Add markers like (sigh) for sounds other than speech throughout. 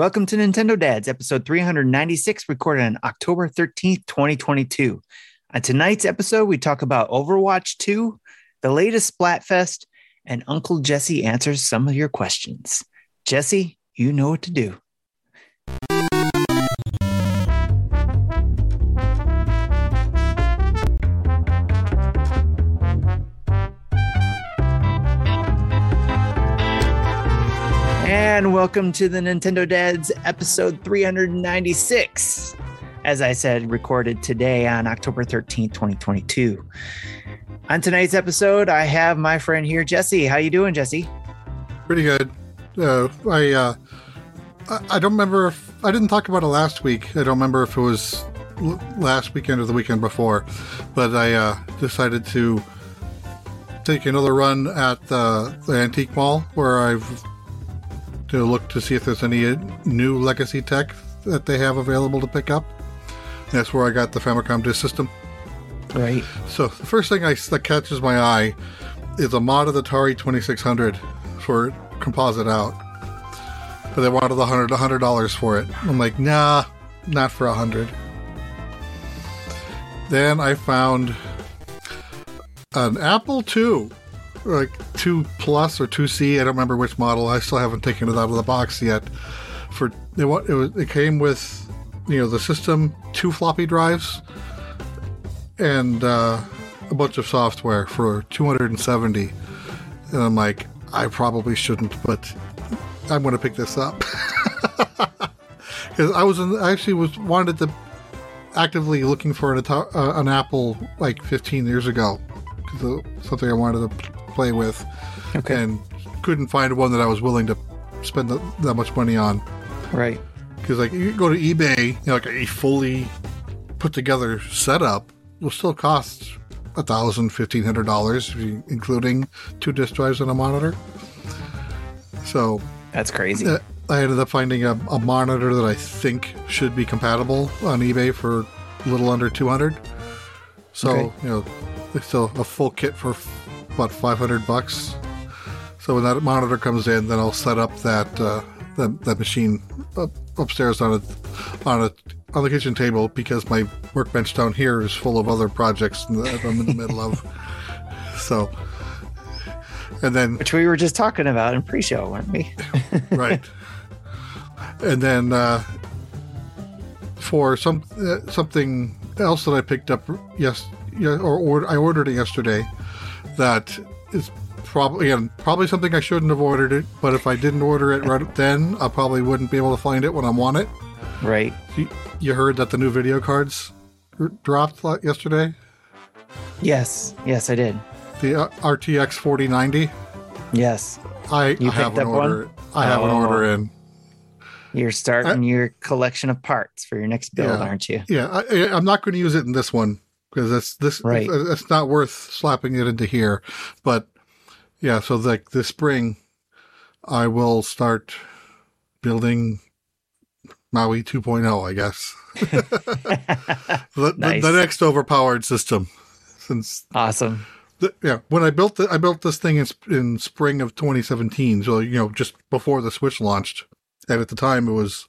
Welcome to Nintendo Dads, episode 396, recorded on October 13th, 2022. On tonight's episode, we talk about Overwatch 2, the latest Splatfest, and Uncle Jesse answers some of your questions. Jesse, you know what to do. And welcome to the Nintendo Dads episode 396. As I said, recorded today on October 13th, 2022. On tonight's episode, I have my friend here, Jesse. How you doing, Jesse? Pretty good. Uh, I uh, I, don't remember if I didn't talk about it last week. I don't remember if it was last weekend or the weekend before, but I uh, decided to take another run at the, the antique mall where I've to look to see if there's any uh, new legacy tech that they have available to pick up. That's where I got the Famicom Disk System. Right. So the first thing I, that catches my eye is a mod of the Atari 2600 for composite out. But they wanted the hundred hundred dollars for it. I'm like, nah, not for a hundred. Then I found an Apple II, like two plus or two C. I don't remember which model. I still haven't taken it out of the box yet. For it, it, it came with you know the system, two floppy drives, and uh, a bunch of software for 270 and i'm like i probably shouldn't but i'm going to pick this up (laughs) because i was in, I actually was wanted to actively looking for an, uh, an apple like 15 years ago because something i wanted to play with Okay. and couldn't find one that i was willing to spend th- that much money on Right. because like you go to eBay, you know, like a fully put together setup will still cost a thousand, fifteen hundred dollars, including two disk drives and a monitor. So That's crazy. uh, I ended up finding a, a monitor that I think should be compatible on eBay for a little under two hundred. So Okay. you know, it's still a full kit for about five hundred bucks. So when that monitor comes in, then I'll set up that uh, that, that machine up, upstairs on a on a on the kitchen table because my workbench down here is full of other projects that I'm in the middle of. (laughs) So, and then Which we were just talking about in pre show, weren't we? (laughs) right. And then uh, for some uh, something else that I picked up yes, yeah, or, or I ordered it yesterday. That is probably again probably something I shouldn't have ordered it. But if I didn't order it right (laughs) then, I probably wouldn't be able to find it when I want it. Right. You, you heard that the new video cards dropped yesterday. Yes. Yes, I did. The uh, RTX 4090. Yes. I, You I have an up one? order. I have an Oh. order in. You're starting your collection of parts for your next build, Yeah. aren't you? Yeah, I, I- I'm not going to use it in this one because it's this. Right. It's, it's not worth slapping it into here. But yeah, so like this spring, I will start building Maui 2.0. I guess (laughs) the, the- Nice. the, next overpowered system. Since awesome. the, yeah, when I built the, I built this thing in in spring of 2017. So you know, just before the Switch launched, and at the time it was,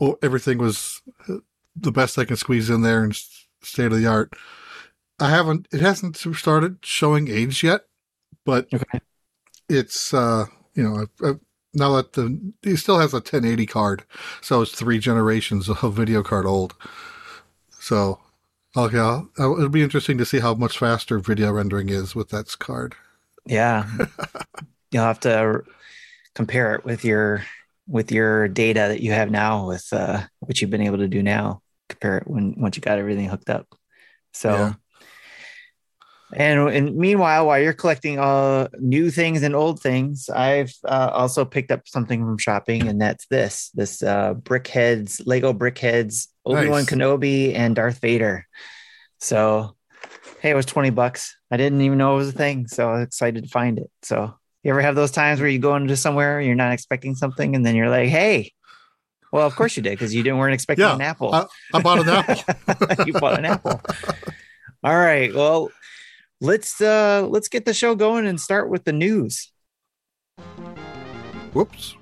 well, everything was uh, the best I can squeeze in there and state of the art. I haven't. It hasn't started showing age yet, but Okay. it's uh you know I, I, now that the he still has a 1080 card, so it's three generations of video card old. So. Okay, I'll, it'll be interesting to see how much faster video rendering is with that card. Yeah. (laughs) You'll have to compare it with your with your data that you have now with uh what you've been able to do now. Compare it when once you got everything hooked up. So Yeah. and, and meanwhile, while you're collecting uh new things and old things, I've uh, also picked up something from shopping, and that's this this uh BrickHeadz Lego BrickHeadz Obi Wan Nice. Kenobi and Darth Vader. So hey, it was 20 bucks. I didn't even know it was a thing. So I was excited to find it. So you ever have those times where you go into somewhere, you're not expecting something, and then you're like, hey, well, of course you did, because you didn't weren't expecting Yeah, an apple. I, I bought an apple. (laughs) you bought an apple. All right. Well, let's uh let's get the show going and start with the news. Whoops.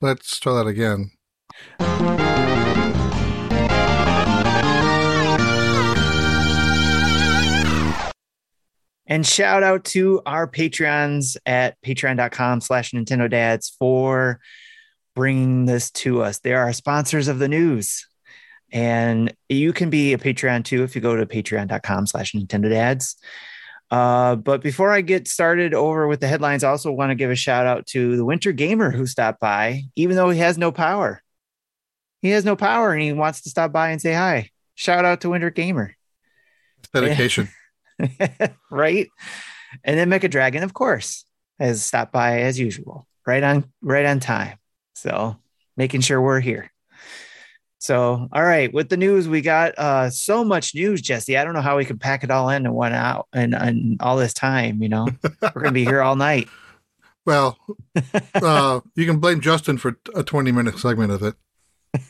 Let's try that again. And shout out to our Patreons at patreon.com slash Nintendo Dads for bringing this to us. They are sponsors of the news. And you can be a Patreon too if you go to patreon.com slash Nintendo Dads. Uh, but before I get started over with the headlines, I also want to give a shout out to the Winter Gamer who stopped by, even though he has no power. He has no power and he wants to stop by and say hi. Shout out to Winter Gamer. Dedication. (laughs) right? And then Mecha Dragon, of course, has stopped by as usual, right on right on time. So making sure we're here. So, all right, with the news, we got uh, so much news, Jesse. I don't know how we can pack it all in and one out and, and all this time. You know, we're gonna be here all night. (laughs) Well, uh, you can blame Justin for a 20 minute segment of it. (laughs)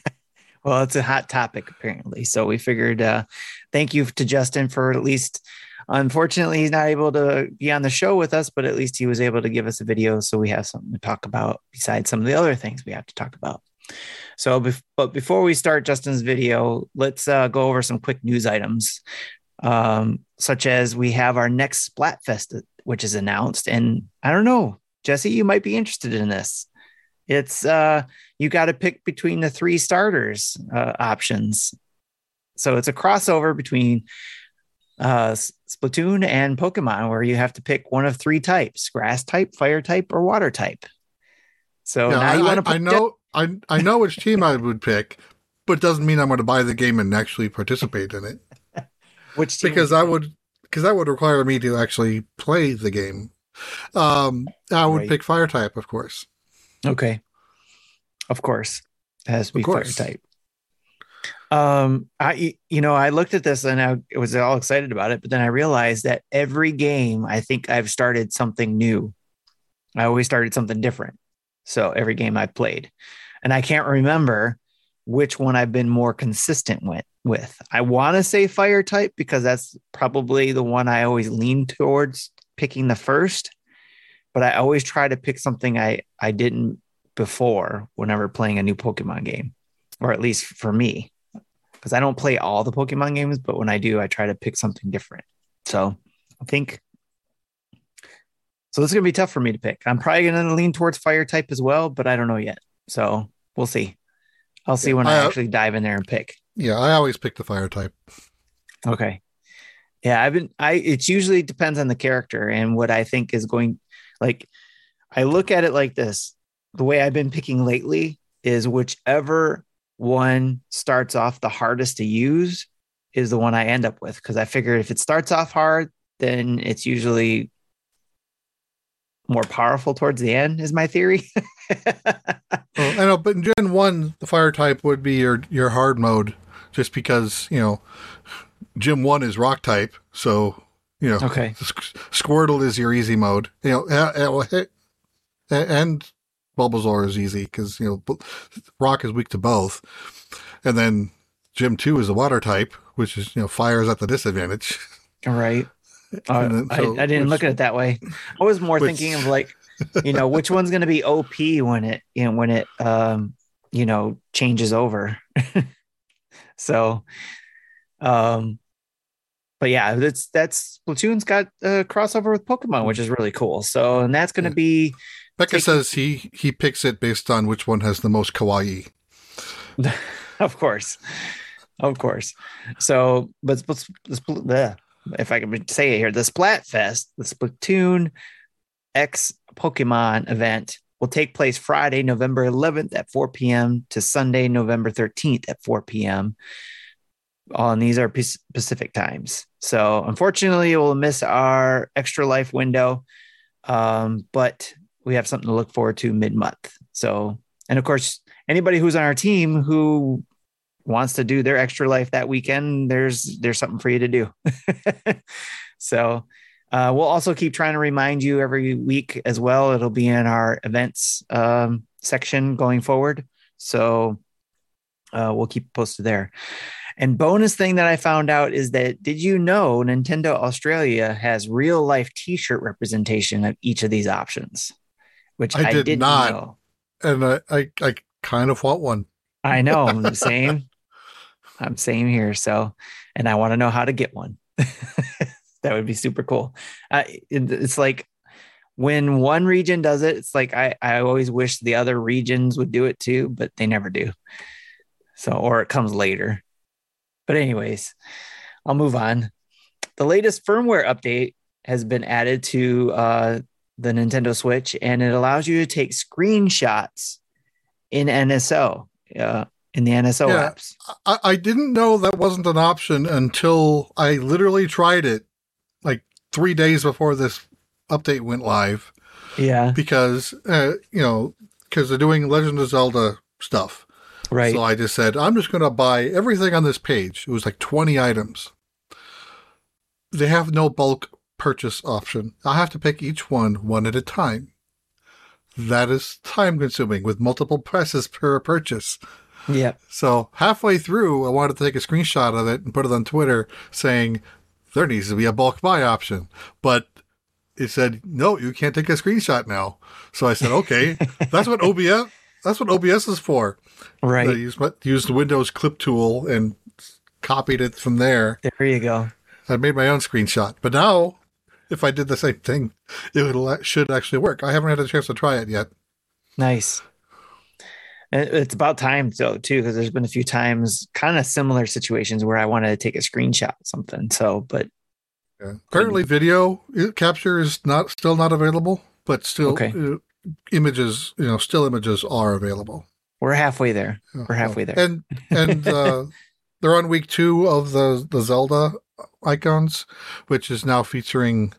well, it's a hot topic apparently. So we figured, uh, thank you to Justin for at least Unfortunately, he's not able to be on the show with us, but at least he was able to give us a video. So we have something to talk about besides some of the other things we have to talk about. So, but before we start Justin's video, let's uh, go over some quick news items, um, such as we have our next Splatfest, which is announced. And I don't know, Jesse, you might be interested in this. It's uh, you got to pick between the three starters uh, options. So it's a crossover between uh, Splatoon and Pokemon, where you have to pick one of three types: grass type, fire type, or water type. So yeah, now I, you want to. I know, I I know which team I would pick, but it doesn't mean I'm going to buy the game and actually participate in it. (laughs) which because I would because that would require me to actually play the game. Um, I would Right. pick fire type, of course. Okay. Of course. It has to be fire type. Um, I you know, I looked at this and I was all excited about it, but then I realized that every game I think I've started something new. I always started something different. So every game I've played. And I can't remember which one I've been more consistent with with. I want to say fire type because that's probably the one I always lean towards picking the first, but I always try to pick something I I didn't before whenever playing a new Pokemon game, or at least for me, because I don't play all the Pokemon games, but when I do, I try to pick something different. So I think so. This is gonna be tough for me to pick. I'm probably gonna lean towards Fire type as well, but I don't know yet. So we'll see. I'll see when I I- actually dive in there and pick. Yeah, I always pick the fire type. Okay. Yeah, I've been I it's usually depends on the character and what I think is going like I look at it like this. The way I've been picking lately is whichever one starts off the hardest to use is the one I end up with because I figure if it starts off hard, then it's usually more powerful towards the end is my theory. (laughs) Well, I know, but in Gen One, the fire type would be your your hard mode, just because you know, Gym One is rock type, so you know, okay. Squirtle is your easy mode. You know, well, hey, a- and Bulbasaur is easy because you know Rock is weak to both, and then Gym Two is a water type, which is you know fire is at the disadvantage. Right. (laughs) Uh, then- I, so I didn't which- look at it that way. I was more which- thinking of like, you know, which one's going to be OP when it, you know, when it, um, you know, changes over. (laughs) so, um, but yeah, that's that's Splatoon's got a crossover with Pokemon, which is really cool. So, and that's going to be, Mecha says he he picks it based on which one has the most kawaii. (laughs) of course, of course. So, but Spl- the Spl- the- if I can say it here, the Splatfest, the Splatoon X Pokemon event will take place Friday, November 11th at 4 p.m. to Sunday, November 13th at 4 p.m. Oh, and these are Pac- Pacific times. So, unfortunately, we'll miss our extra life window, um, but we have something to look forward to mid month. So, and of course, anybody who's on our team who wants to do their extra life that weekend, there's there's something for you to do. (laughs) so uh, we'll also keep trying to remind you every week as well. It'll be in our events um, section going forward. So uh, we'll keep posted there. And bonus thing that I found out is that did you know Nintendo Australia has real life T-shirt representation of each of these options, which I I, did didn't not. know. and I, I, I kind of want one. I know. I'm the (laughs) same. I'm same here. So, and I want to know how to get one. (laughs) that would be super cool. Uh, it, it's like when one region does it, it's like I, I always wish the other regions would do it too, but they never do. So, or it comes later. But, anyways, I'll move on. The latest firmware update has been added to uh, the Nintendo Switch, and it allows you to take screenshots in NSO, uh, in the NSO Yeah. apps. I, I didn't know that wasn't an option until I literally tried it like three days before this update went live Yeah, because, uh, you know, because they're doing Legend of Zelda stuff. right. So I just said, I'm just going to buy everything on this page. It was like 20 items. They have no bulk purchase option. I have to pick each one one at a time. That is time consuming with multiple presses per purchase. yeah, So halfway through, I wanted to take a screenshot of it and put it on Twitter saying there needs to be a bulk buy option. But it said, no, you can't take a screenshot now. So I said, okay, (laughs) that's what OBS, that's what OBS is for. I right. used, used the Windows clip tool and copied it from there. There you go. I made my own screenshot. But now, if I did the same thing, it would, should actually work. I haven't had a chance to try it yet. Nice. It's about time though too, because there's been a few times, kind of similar situations where I wanted to take a screenshot of something. So, but Yeah. Currently, video capture is not still not available, but still Okay. uh, images, you know, still images are available. we're halfway there. We're halfway there. And and uh, (laughs) they're on week two of the the Zelda icons, which is now featuring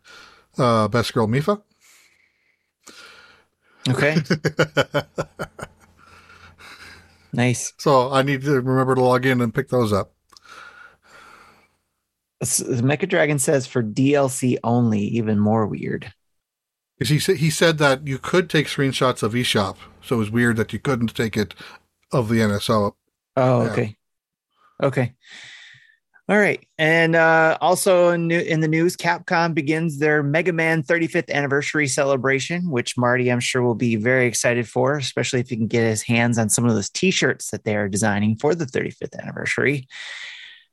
uh, Best Girl Mipha. Okay. (laughs) nice. so I need to remember to log in and pick those up. Mecha Dragon says for DLC only, even more weird. he said he said that you could take screenshots of eShop, so it was weird that you couldn't take it of the NSO. Oh, Yeah. okay. Okay. All right. And uh, also in, new, in the news, Capcom begins their Mega Man 35th anniversary celebration, which Marty, I'm sure, will be very excited for, especially if he can get his hands on some of those t shirts that they are designing for the 35th anniversary.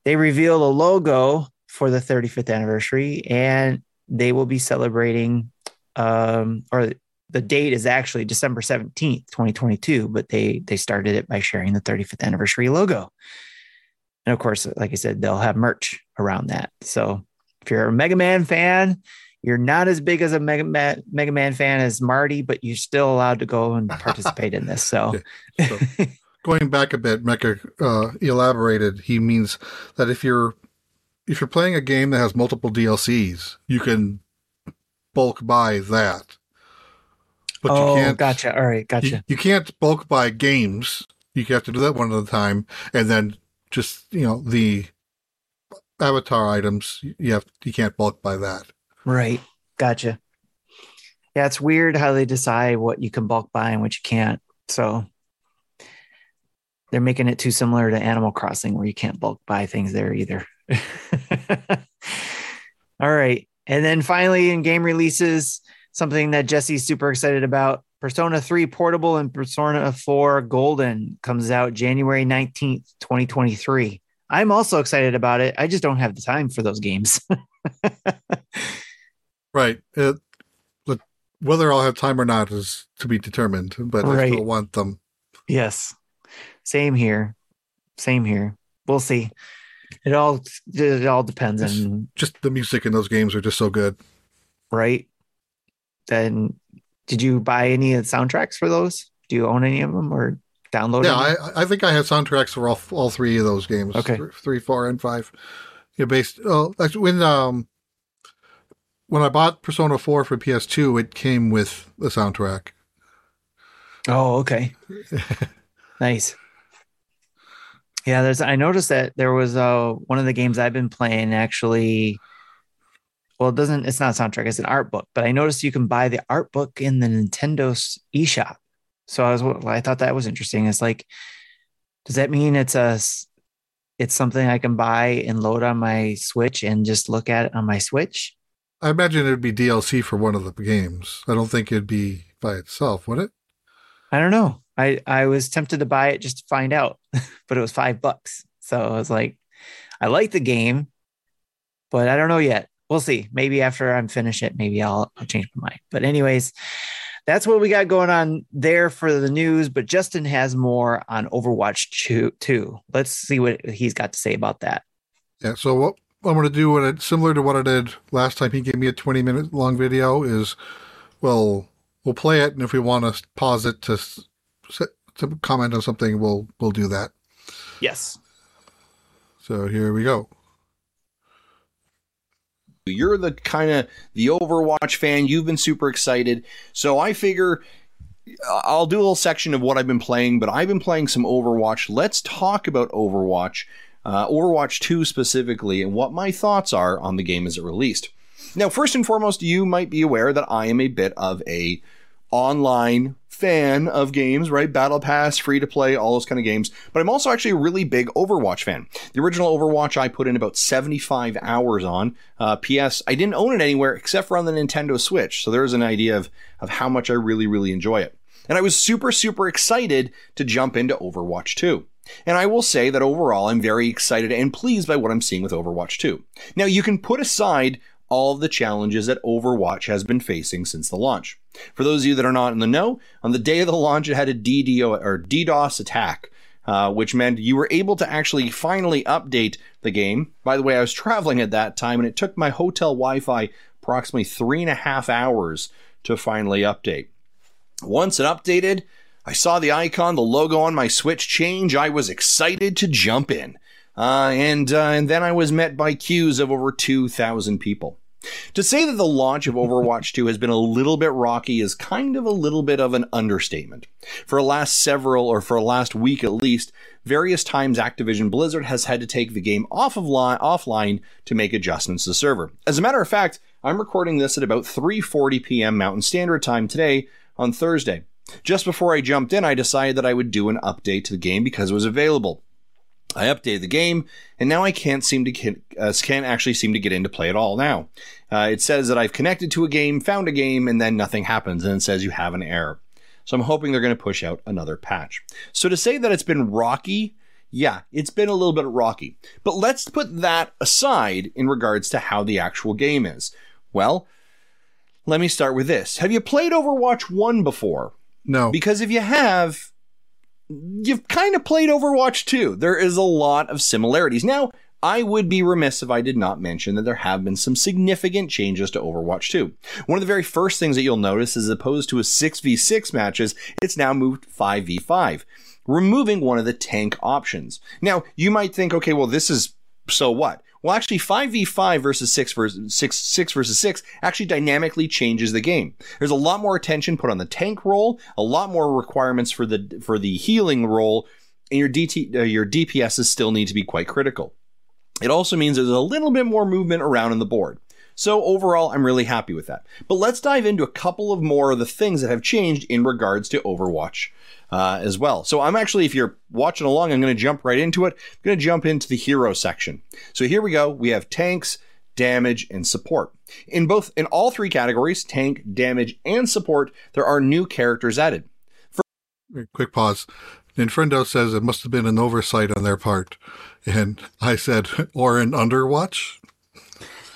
They reveal a logo for the 35th anniversary, and they will be celebrating, um, or the date is actually December 17th, 2022, but they they started it by sharing the 35th anniversary logo. And of course, like I said, they'll have merch around that. So if you're a Mega Man fan, you're not as big as a Mega Man, Mega Man fan as Marty, but you're still allowed to go and (laughs) participate in this. So, So going back a bit, Mecha uh, elaborated. He means that if you're if you're playing a game that has multiple DLCs, you can bulk buy that. But oh, you can't. gotcha. All right, You, gotcha. you can't bulk buy games. You have to do that one at a time, and then just you know the avatar items. You have you can't bulk buy that. Right, gotcha. Yeah, it's weird how they decide what you can bulk buy and what you can't. So they're making it too similar to Animal Crossing, where you can't bulk buy things there either. (laughs) All right. And then finally, in game releases, something that Jesse's super excited about Persona 3 Portable and Persona 4 Golden comes out January 19th, 2023. I'm also excited about it. I just don't have the time for those games. (laughs) Right. It, but whether I'll have time or not is to be determined. But I still want them. yes. Same here. Same here. We'll see. It all it all depends Yes. on Just the music in those games are just so good. right. Then did you buy any of the soundtracks for those? Do you own any of them or download Yeah, them? I, I think I have soundtracks for all all three of those games. Okay. Th- three, four, and five. Yeah, based. Oh, actually, when um when I bought Persona Four for PS2, it came with the soundtrack. Oh, okay. (laughs) nice. Yeah, there's I noticed that there was uh one of the games I've been playing actually well it doesn't it's not a soundtrack, it's an art book, but I noticed you can buy the art book in the Nintendo s- eShop. So I was I thought that was interesting. It's like does that mean it's a, it's something I can buy and load on my Switch and just look at it on my Switch? I imagine it would be DLC for one of the games. I don't think it'd be by itself, would it? I don't know. I I was tempted to buy it just to find out, (laughs) but it was five bucks. So I was like, I like the game, but I don't know yet. We'll see. Maybe after I'm finished it, maybe I'll, I'll change my mind. But anyways, that's what we got going on there for the news. But Justin has more on Overwatch 2. Let's see what he's got to say about that. Yeah. So what I'm going to do, what I, similar to what I did last time, he gave me a 20 minute long video. Is well, we'll play it, and if we want to pause it to to comment on something, we'll we'll do that. Yes. So here we go. You're the kind of the Overwatch fan. You've been super excited. So I figure I'll do a little section of what I've been playing, but I've been playing some Overwatch. Let's talk about Overwatch, uh, Overwatch 2 specifically, and what my thoughts are on the game as it released. Now, first and foremost, you might be aware that I am a bit of a online fan of games, right? Battle Pass, free to play, all those kind of games. But I'm also actually a really big Overwatch fan. The original Overwatch I put in about 75 hours on. Uh, PS, I didn't own it anywhere except for on the Nintendo Switch. So there's an idea of, of how much I really, really enjoy it. And I was super, super excited to jump into Overwatch 2. And I will say that overall, I'm very excited and pleased by what I'm seeing with Overwatch 2. Now, you can put aside all the challenges that Overwatch has been facing since the launch. For those of you that are not in the know, on the day of the launch, it had a DDO or DDoS attack, uh, which meant you were able to actually finally update the game. By the way, I was traveling at that time, and it took my hotel Wi-Fi approximately three and a half hours to finally update. Once it updated, I saw the icon, the logo on my Switch change. I was excited to jump in. Uh, and, uh, and then I was met by queues of over 2,000 people. To say that the launch of Overwatch 2 has been a little bit rocky is kind of a little bit of an understatement. For the last several, or for the last week at least, various times Activision Blizzard has had to take the game off of line, offline to make adjustments to the server. As a matter of fact, I'm recording this at about 3:40 p.m. Mountain Standard Time today on Thursday. Just before I jumped in, I decided that I would do an update to the game because it was available. I updated the game, and now I can't seem to uh, can't actually seem to get into play at all. Now, uh, it says that I've connected to a game, found a game, and then nothing happens, and it says you have an error. So I'm hoping they're going to push out another patch. So to say that it's been rocky, yeah, it's been a little bit rocky. But let's put that aside in regards to how the actual game is. Well, let me start with this. Have you played Overwatch 1 before? No. Because if you have, you've kind of played Overwatch 2. There is a lot of similarities. Now, I would be remiss if I did not mention that there have been some significant changes to Overwatch 2. One of the very first things that you'll notice is opposed to a 6v6 matches, it's now moved 5v5, removing one of the tank options. Now, you might think, okay, well, this is so what? Well, actually, 5v5 versus 6 versus 6, 6 versus 6 actually dynamically changes the game. There's a lot more attention put on the tank role, a lot more requirements for the for the healing role, and your DT uh, your DPSs still need to be quite critical. It also means there's a little bit more movement around in the board. So overall, I'm really happy with that. But let's dive into a couple of more of the things that have changed in regards to Overwatch uh, as well. So I'm actually, if you're watching along, I'm going to jump right into it. I'm going to jump into the hero section. So here we go. We have tanks, damage, and support. In both, in all three categories, tank, damage, and support, there are new characters added. For- Quick pause. Ninfrendo says it must have been an oversight on their part. And I said, (laughs) or an underwatch?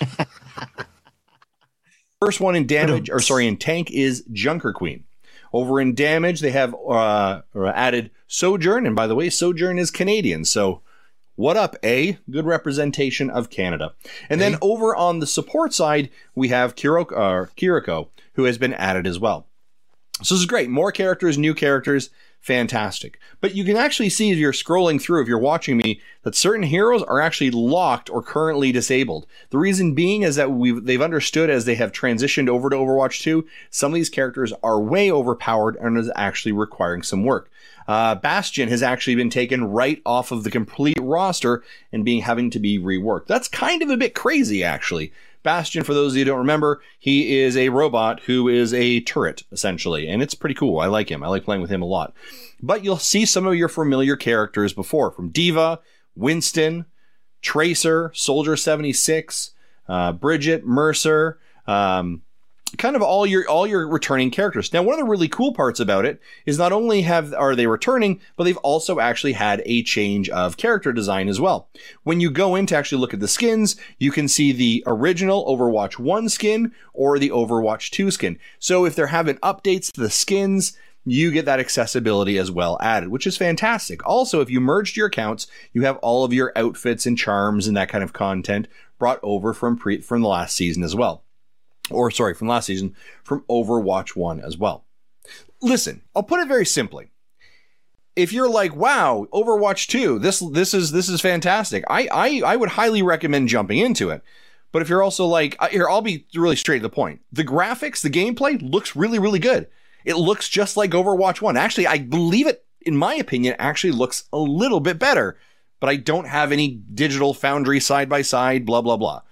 (laughs) First one in damage, or sorry, in tank is Junker Queen. Over in damage, they have uh, added Sojourn, and by the way, Sojourn is Canadian, so what up, A? Good representation of Canada. And then over on the support side, we have Kiriko, uh, Kiriko, who has been added as well. So this is great. More characters, new characters fantastic. But you can actually see if you're scrolling through, if you're watching me, that certain heroes are actually locked or currently disabled. The reason being is that we've, they've understood as they have transitioned over to Overwatch 2, some of these characters are way overpowered and is actually requiring some work. Uh, Bastion has actually been taken right off of the complete roster and being having to be reworked. That's kind of a bit crazy, actually. Bastion, for those of you who don't remember, he is a robot who is a turret, essentially, and it's pretty cool. I like him. I like playing with him a lot. But you'll see some of your familiar characters before from D.Va, Winston, Tracer, Soldier 76, uh, Brigitte, Mercy, um, kind of all your all your returning characters. Now, one of the really cool parts about it is not only have are they returning, but they've also actually had a change of character design as well. When you go in to actually look at the skins, you can see the original Overwatch 1 skin or the Overwatch 2 skin. So if they're having updates to the skins, you get that accessibility as well added, which is fantastic. Also, if you merged your accounts, you have all of your outfits and charms and that kind of content brought over from pre from the last season as well or sorry, from last season, from Overwatch 1 as well. Listen, I'll put it very simply. If you're like, wow, Overwatch 2, this this is this is fantastic. I I, I would highly recommend jumping into it. But if you're also like, uh, here, I'll be really straight to the point. The graphics, the gameplay looks really, really good. It looks just like Overwatch 1. Actually, I believe it, in my opinion, actually looks a little bit better. But I don't have any digital foundry side by side, blah, blah, blah.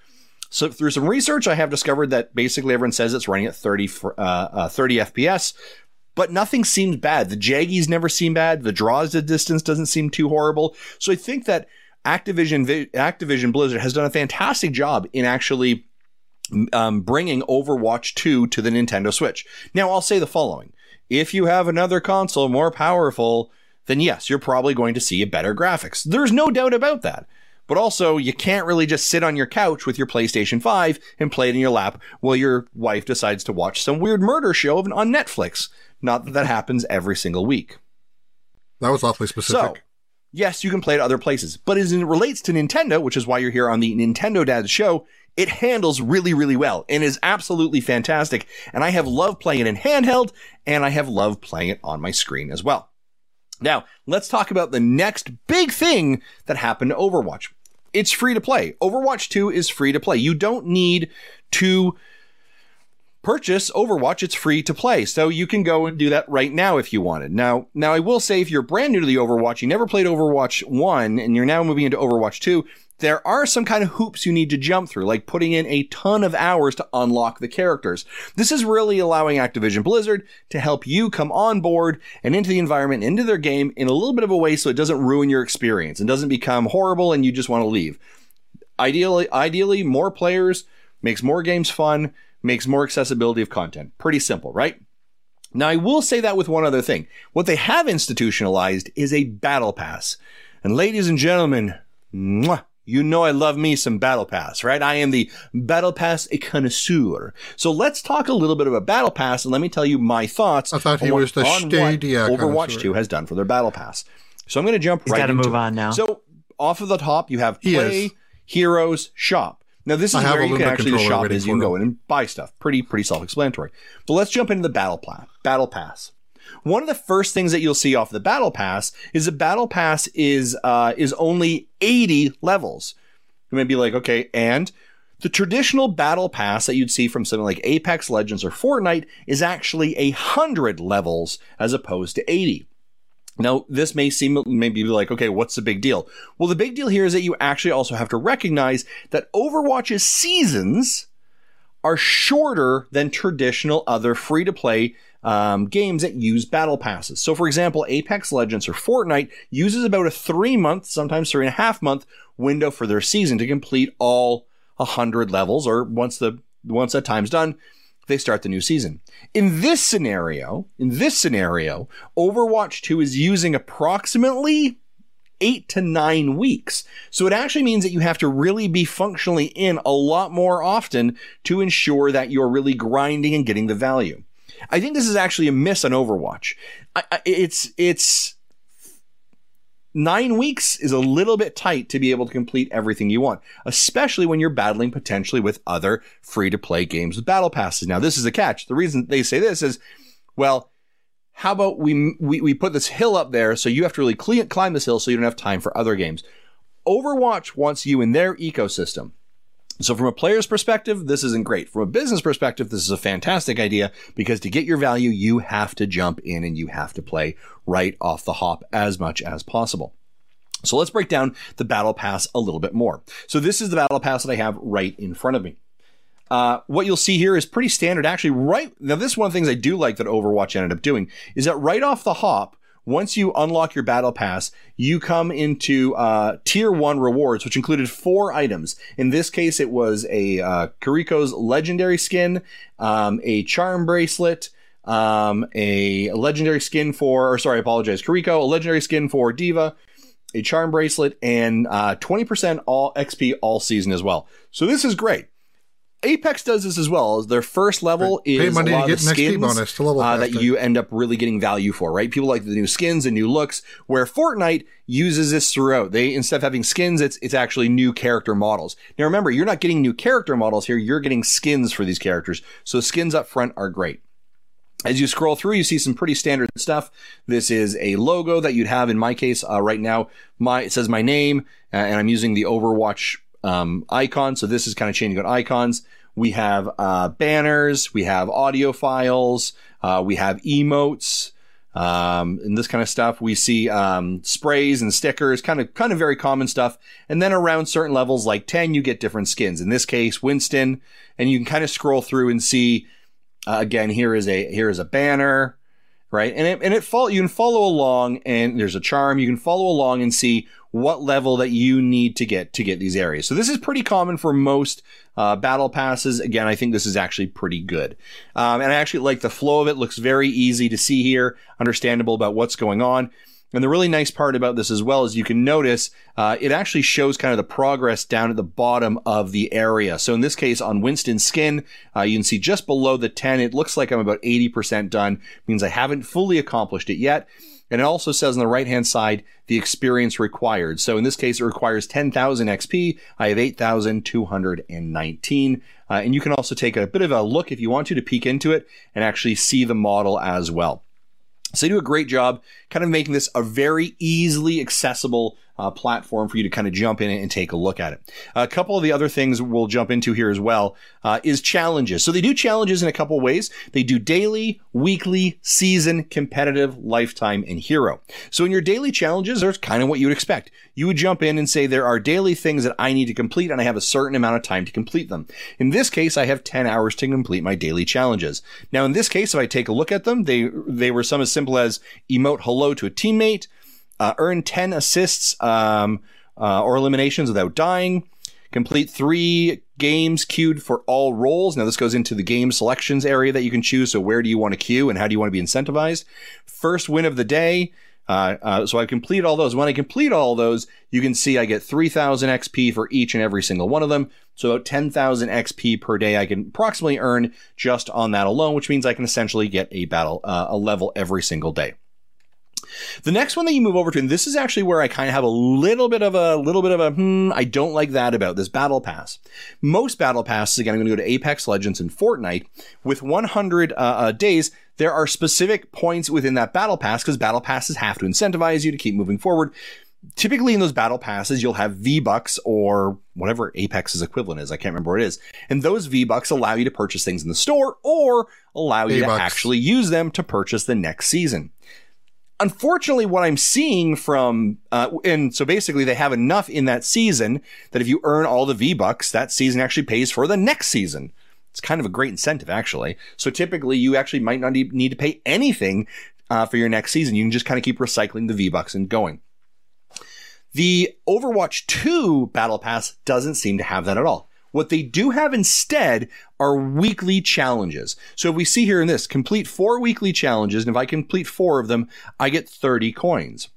So through some research, I have discovered that basically everyone says it's running at 30, uh, uh, 30 FPS, but nothing seems bad. The jaggies never seem bad. The draws to distance doesn't seem too horrible. So I think that Activision, Activision Blizzard has done a fantastic job in actually um, bringing Overwatch 2 to the Nintendo Switch. Now, I'll say the following. If you have another console more powerful, then yes, you're probably going to see a better graphics. There's no doubt about that. But also, you can't really just sit on your couch with your PlayStation 5 and play it in your lap while your wife decides to watch some weird murder show on Netflix. Not that that happens every single week. That was awfully specific. So, yes, you can play it other places, but as it relates to Nintendo, which is why you're here on the Nintendo Dad show, it handles really, really well and is absolutely fantastic. And I have loved playing it in handheld and I have loved playing it on my screen as well. Now, let's talk about the next big thing that happened to Overwatch. It's free to play. Overwatch 2 is free to play. You don't need to purchase Overwatch. It's free to play. So you can go and do that right now if you wanted. Now, now I will say if you're brand new to the Overwatch, you never played Overwatch 1 and you're now moving into Overwatch 2, there are some kind of hoops you need to jump through, like putting in a ton of hours to unlock the characters. This is really allowing Activision Blizzard to help you come on board and into the environment, into their game in a little bit of a way so it doesn't ruin your experience and doesn't become horrible and you just want to leave. Ideally, ideally, more players makes more games fun, makes more accessibility of content. Pretty simple, right? Now, I will say that with one other thing. What they have institutionalized is a battle pass. And ladies and gentlemen, mwah, you know I love me some Battle Pass, right? I am the Battle Pass connoisseur. So let's talk a little bit about Battle Pass and let me tell you my thoughts I thought he was the Stadia Overwatch 2 has done for their Battle Pass. So I'm going to jump He's right got to into move it. on now. So off of the top, you have Play, is. Heroes, Shop. Now this is have where you can actually controller shop waiting as you for can go in and buy stuff. Pretty pretty self-explanatory. But let's jump into the Battle Pass. Battle Pass. One of the first things that you'll see off the Battle Pass is the Battle Pass is uh, is only 80 levels. You may be like, okay, and the traditional battle pass that you'd see from something like Apex Legends or Fortnite is actually a hundred levels as opposed to 80. Now, this may seem maybe like, okay, what's the big deal? Well, the big deal here is that you actually also have to recognize that Overwatch's seasons are shorter than traditional other free to play um, games that use battle passes. So, for example, Apex Legends or Fortnite uses about a three month, sometimes three and a half month window for their season to complete all 100 levels, or once the once that time's done, they start the new season. In this scenario, in this scenario, Overwatch 2 is using approximately eight to nine weeks. So it actually means that you have to really be functionally in a lot more often to ensure that you're really grinding and getting the value. I think this is actually a miss on Overwatch. I, I, it's it's nine weeks is a little bit tight to be able to complete everything you want, especially when you're battling potentially with other free to play games with battle passes. Now, this is a catch. The reason they say this is, well, how about we, we, we put this hill up there so you have to really climb this hill so you don't have time for other games. Overwatch wants you in their ecosystem. So from a player's perspective, this isn't great. From a business perspective, this is a fantastic idea because to get your value, you have to jump in and you have to play right off the hop as much as possible. So let's break down the battle pass a little bit more. So this is the battle pass that I have right in front of me. Uh, what you'll see here is pretty standard. Actually, right now, this is one of the things I do like that Overwatch ended up doing is that right off the hop, once you unlock your battle pass, you come into uh, tier one rewards, which included four items. In this case, it was a uh, Kiriko's legendary skin, um, a charm bracelet, um, a legendary skin for, or sorry, I apologize, Kiriko, a legendary skin for D.Va, a charm bracelet, and uh, 20% all XP all season as well. So this is great. Apex does this as well. Their first level is a lot of skins bonus to level uh, that you end up really getting value for, right? People like the new skins and new looks. Where Fortnite uses this throughout. They instead of having skins, it's it's actually new character models. Now remember, you're not getting new character models here. You're getting skins for these characters. So skins up front are great. As you scroll through, you see some pretty standard stuff. This is a logo that you'd have in my case uh, right now. My it says my name, uh, and I'm using the Overwatch um, icon. So this is kind of changing on icons. We have uh, banners, we have audio files, uh, we have emotes, um, and this kind of stuff. We see um, sprays and stickers, kind of kind of very common stuff. And then around certain levels, like ten, you get different skins. In this case, Winston, and you can kind of scroll through and see. Uh, again, here is a here is a banner, right? And it and it follow you can follow along, and there's a charm. You can follow along and see what level that you need to get to get these areas. So this is pretty common for most uh, battle passes. Again, I think this is actually pretty good, um, and I actually like the flow of it. Looks very easy to see here, understandable about what's going on. And the really nice part about this as well is you can notice uh, it actually shows kind of the progress down at the bottom of the area. So in this case, on Winston's skin, uh, you can see just below the 10, it looks like I'm about 80% done. Means I haven't fully accomplished it yet. And it also says on the right hand side the experience required. So in this case, it requires 10,000 XP. I have 8,219. Uh, and you can also take a bit of a look if you want to to peek into it and actually see the model as well. So they do a great job kind of making this a very easily accessible uh, platform for you to kind of jump in and take a look at it. A couple of the other things we'll jump into here as well uh, is challenges. So they do challenges in a couple ways. They do daily, weekly, season, competitive, lifetime, and hero. So in your daily challenges, there's kind of what you would expect. You would jump in and say there are daily things that I need to complete and I have a certain amount of time to complete them. In this case, I have 10 hours to complete my daily challenges. Now in this case, if I take a look at them, they they were some as simple as emote hello to a teammate, uh, earn 10 assists um, uh, or eliminations without dying, complete three games queued for all roles. Now, this goes into the game selections area that you can choose. So, where do you want to queue and how do you want to be incentivized? First win of the day. Uh, uh, so I complete all those. When I complete all those, you can see I get 3,000 XP for each and every single one of them. So about 10,000 XP per day I can approximately earn just on that alone, which means I can essentially get a battle, uh, a level every single day. The next one that you move over to, and this is actually where I kind of have a little bit of a little bit of a hmm, I don't like that about this battle pass. Most battle passes, again, I'm going to go to Apex Legends and Fortnite with 100 uh, uh, days. There are specific points within that battle pass because battle passes have to incentivize you to keep moving forward. Typically, in those battle passes, you'll have V Bucks or whatever Apex's equivalent is. I can't remember what it is. And those V Bucks allow you to purchase things in the store or allow you A-Bucks. to actually use them to purchase the next season unfortunately what i'm seeing from uh, and so basically they have enough in that season that if you earn all the v bucks that season actually pays for the next season. It's kind of a great incentive actually. So typically you actually might not need to pay anything uh, for your next season. You can just kind of keep recycling the v bucks and going. The overwatch 2 battle pass doesn't seem to have that at all what they do have instead are weekly challenges. So if we see here in this, complete four weekly challenges, and if I complete four of them, I get 30 coins.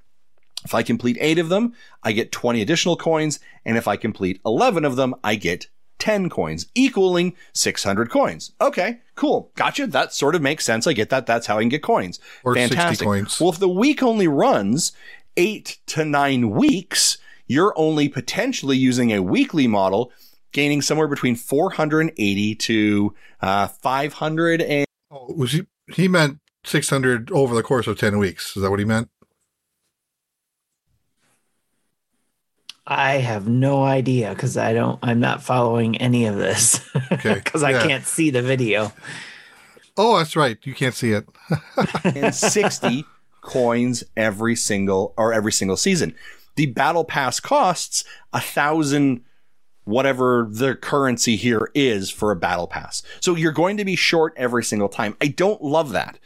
If I complete eight of them, I get 20 additional coins. And if I complete 11 of them, I get 10 coins, equaling 600 coins. Okay, cool. Gotcha. That sort of makes sense. I get that. That's how I can get coins. Or 60 coins. Well, if the week only runs eight to nine weeks, you're only potentially using a weekly model, gaining somewhere between 480 to uh, 500 and Oh, was he? He meant 600 over the course of 10 weeks. Is that what he meant? I have no idea because I don't. I'm not following any of this Okay, (laughs) because I yeah. can't see the video. Oh, that's right. You can't see it. (laughs) and 60 coins every single or every single season. The battle pass costs a thousand whatever the currency here is for a battle pass. So you're going to be short every single time. I don't love that.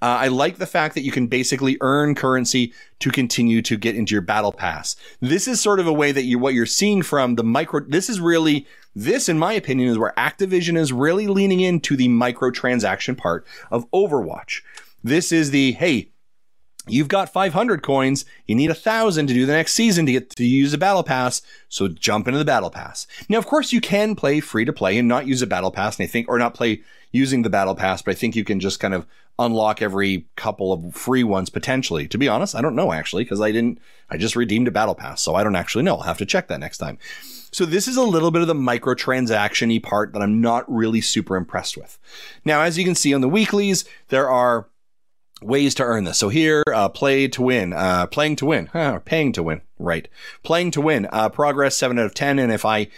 Uh, I like the fact that you can basically earn currency to continue to get into your battle pass. This is sort of a way that you what you're seeing from the micro. This is really this, in my opinion, is where Activision is really leaning into the microtransaction part of Overwatch. This is the hey, You've got 500 coins. You need a thousand to do the next season to get to use a battle pass. So jump into the battle pass. Now, of course, you can play free to play and not use a battle pass. And I think, or not play using the battle pass, but I think you can just kind of unlock every couple of free ones potentially. To be honest, I don't know actually, because I didn't, I just redeemed a battle pass. So I don't actually know. I'll have to check that next time. So this is a little bit of the microtransaction part that I'm not really super impressed with. Now, as you can see on the weeklies, there are ways to earn this. So here, uh, play to win, uh, playing to win, huh, paying to win, right? Playing to win, uh, progress seven out of 10. And if I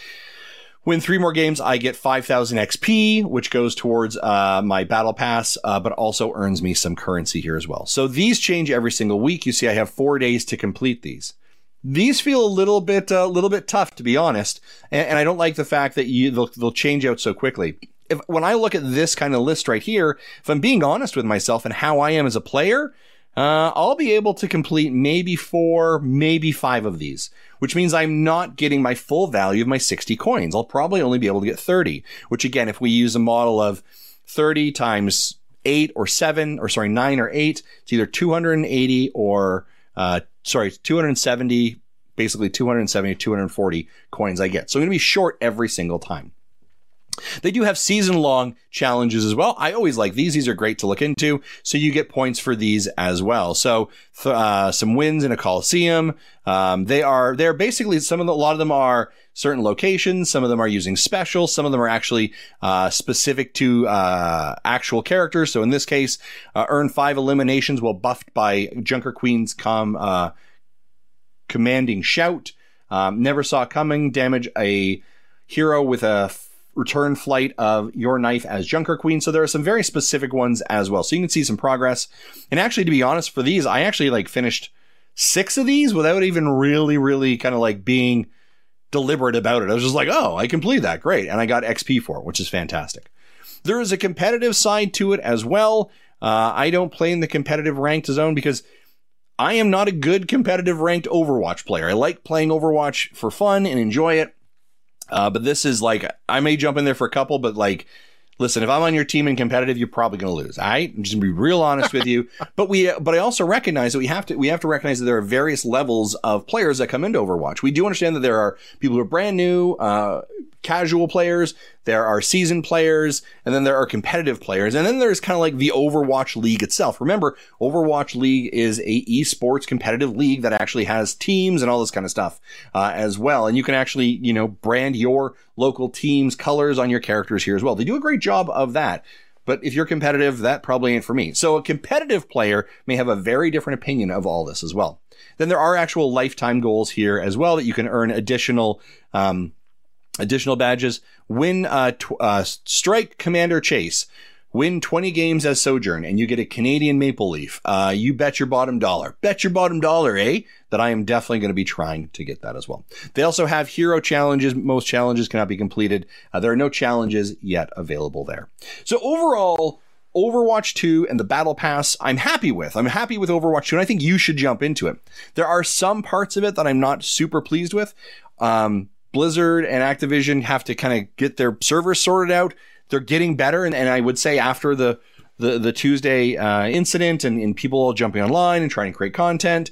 win three more games, I get 5,000 XP, which goes towards, uh, my battle pass, uh, but also earns me some currency here as well. So these change every single week. You see, I have four days to complete these. These feel a little bit, a little bit tough, to be honest. And, and I don't like the fact that you, they'll, they'll change out so quickly if when I look at this kind of list right here, if I'm being honest with myself and how I am as a player, uh, I'll be able to complete maybe four, maybe five of these, which means I'm not getting my full value of my 60 coins. I'll probably only be able to get 30, which again, if we use a model of 30 times eight or seven, or sorry, nine or eight, it's either 280 or, uh, sorry, 270, basically 270, 240 coins I get. So I'm going to be short every single time. They do have season long challenges as well. I always like these. These are great to look into. So you get points for these as well. So, uh, some wins in a Coliseum. Um, they are, they're basically some of the, a lot of them are certain locations. Some of them are using special. Some of them are actually, uh, specific to, uh, actual characters. So in this case, uh, earn five eliminations while buffed by Junker Queen's com, uh, commanding shout. Um, never saw coming damage a hero with a return flight of your knife as Junker Queen. So there are some very specific ones as well. So you can see some progress. And actually, to be honest, for these, I actually like finished six of these without even really, really kind of like being deliberate about it. I was just like, oh, I completed that. Great. And I got XP for it, which is fantastic. There is a competitive side to it as well. Uh, I don't play in the competitive ranked zone because I am not a good competitive ranked Overwatch player. I like playing Overwatch for fun and enjoy it. Uh, but this is like I may jump in there for a couple, but like, listen, if I'm on your team and competitive, you're probably going to lose. All right, I'm just gonna be real honest with you. (laughs) But we, but I also recognize that we have to we have to recognize that there are various levels of players that come into Overwatch. We do understand that there are people who are brand new, uh, casual players, there are season players, and then there are competitive players, and then there's kind of like the Overwatch League itself. Remember, Overwatch League is a esports competitive league that actually has teams and all this kind of stuff uh, as well, and you can actually you know brand your local team's colors on your characters here as well. They do a great job of that. But if you're competitive, that probably ain't for me. So a competitive player may have a very different opinion of all this as well. Then there are actual lifetime goals here as well that you can earn additional um, Additional badges: win uh, tw- uh, strike commander chase. Win 20 games as Sojourn and you get a Canadian Maple Leaf. Uh, you bet your bottom dollar. Bet your bottom dollar, eh? That I am definitely going to be trying to get that as well. They also have hero challenges. Most challenges cannot be completed. Uh, there are no challenges yet available there. So overall, Overwatch 2 and the Battle Pass, I'm happy with. I'm happy with Overwatch 2, and I think you should jump into it. There are some parts of it that I'm not super pleased with. Um, Blizzard and Activision have to kind of get their servers sorted out. They're getting better, and, and I would say after the the, the Tuesday uh, incident and, and people all jumping online and trying to create content,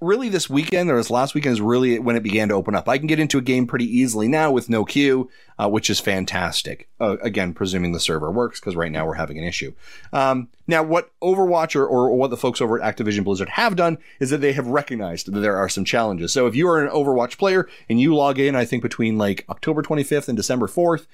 really this weekend or this last weekend is really when it began to open up. I can get into a game pretty easily now with no queue, uh, which is fantastic. Uh, again, presuming the server works because right now we're having an issue. Um, now, what Overwatch or, or what the folks over at Activision Blizzard have done is that they have recognized that there are some challenges. So if you are an Overwatch player and you log in, I think between like October 25th and December 4th,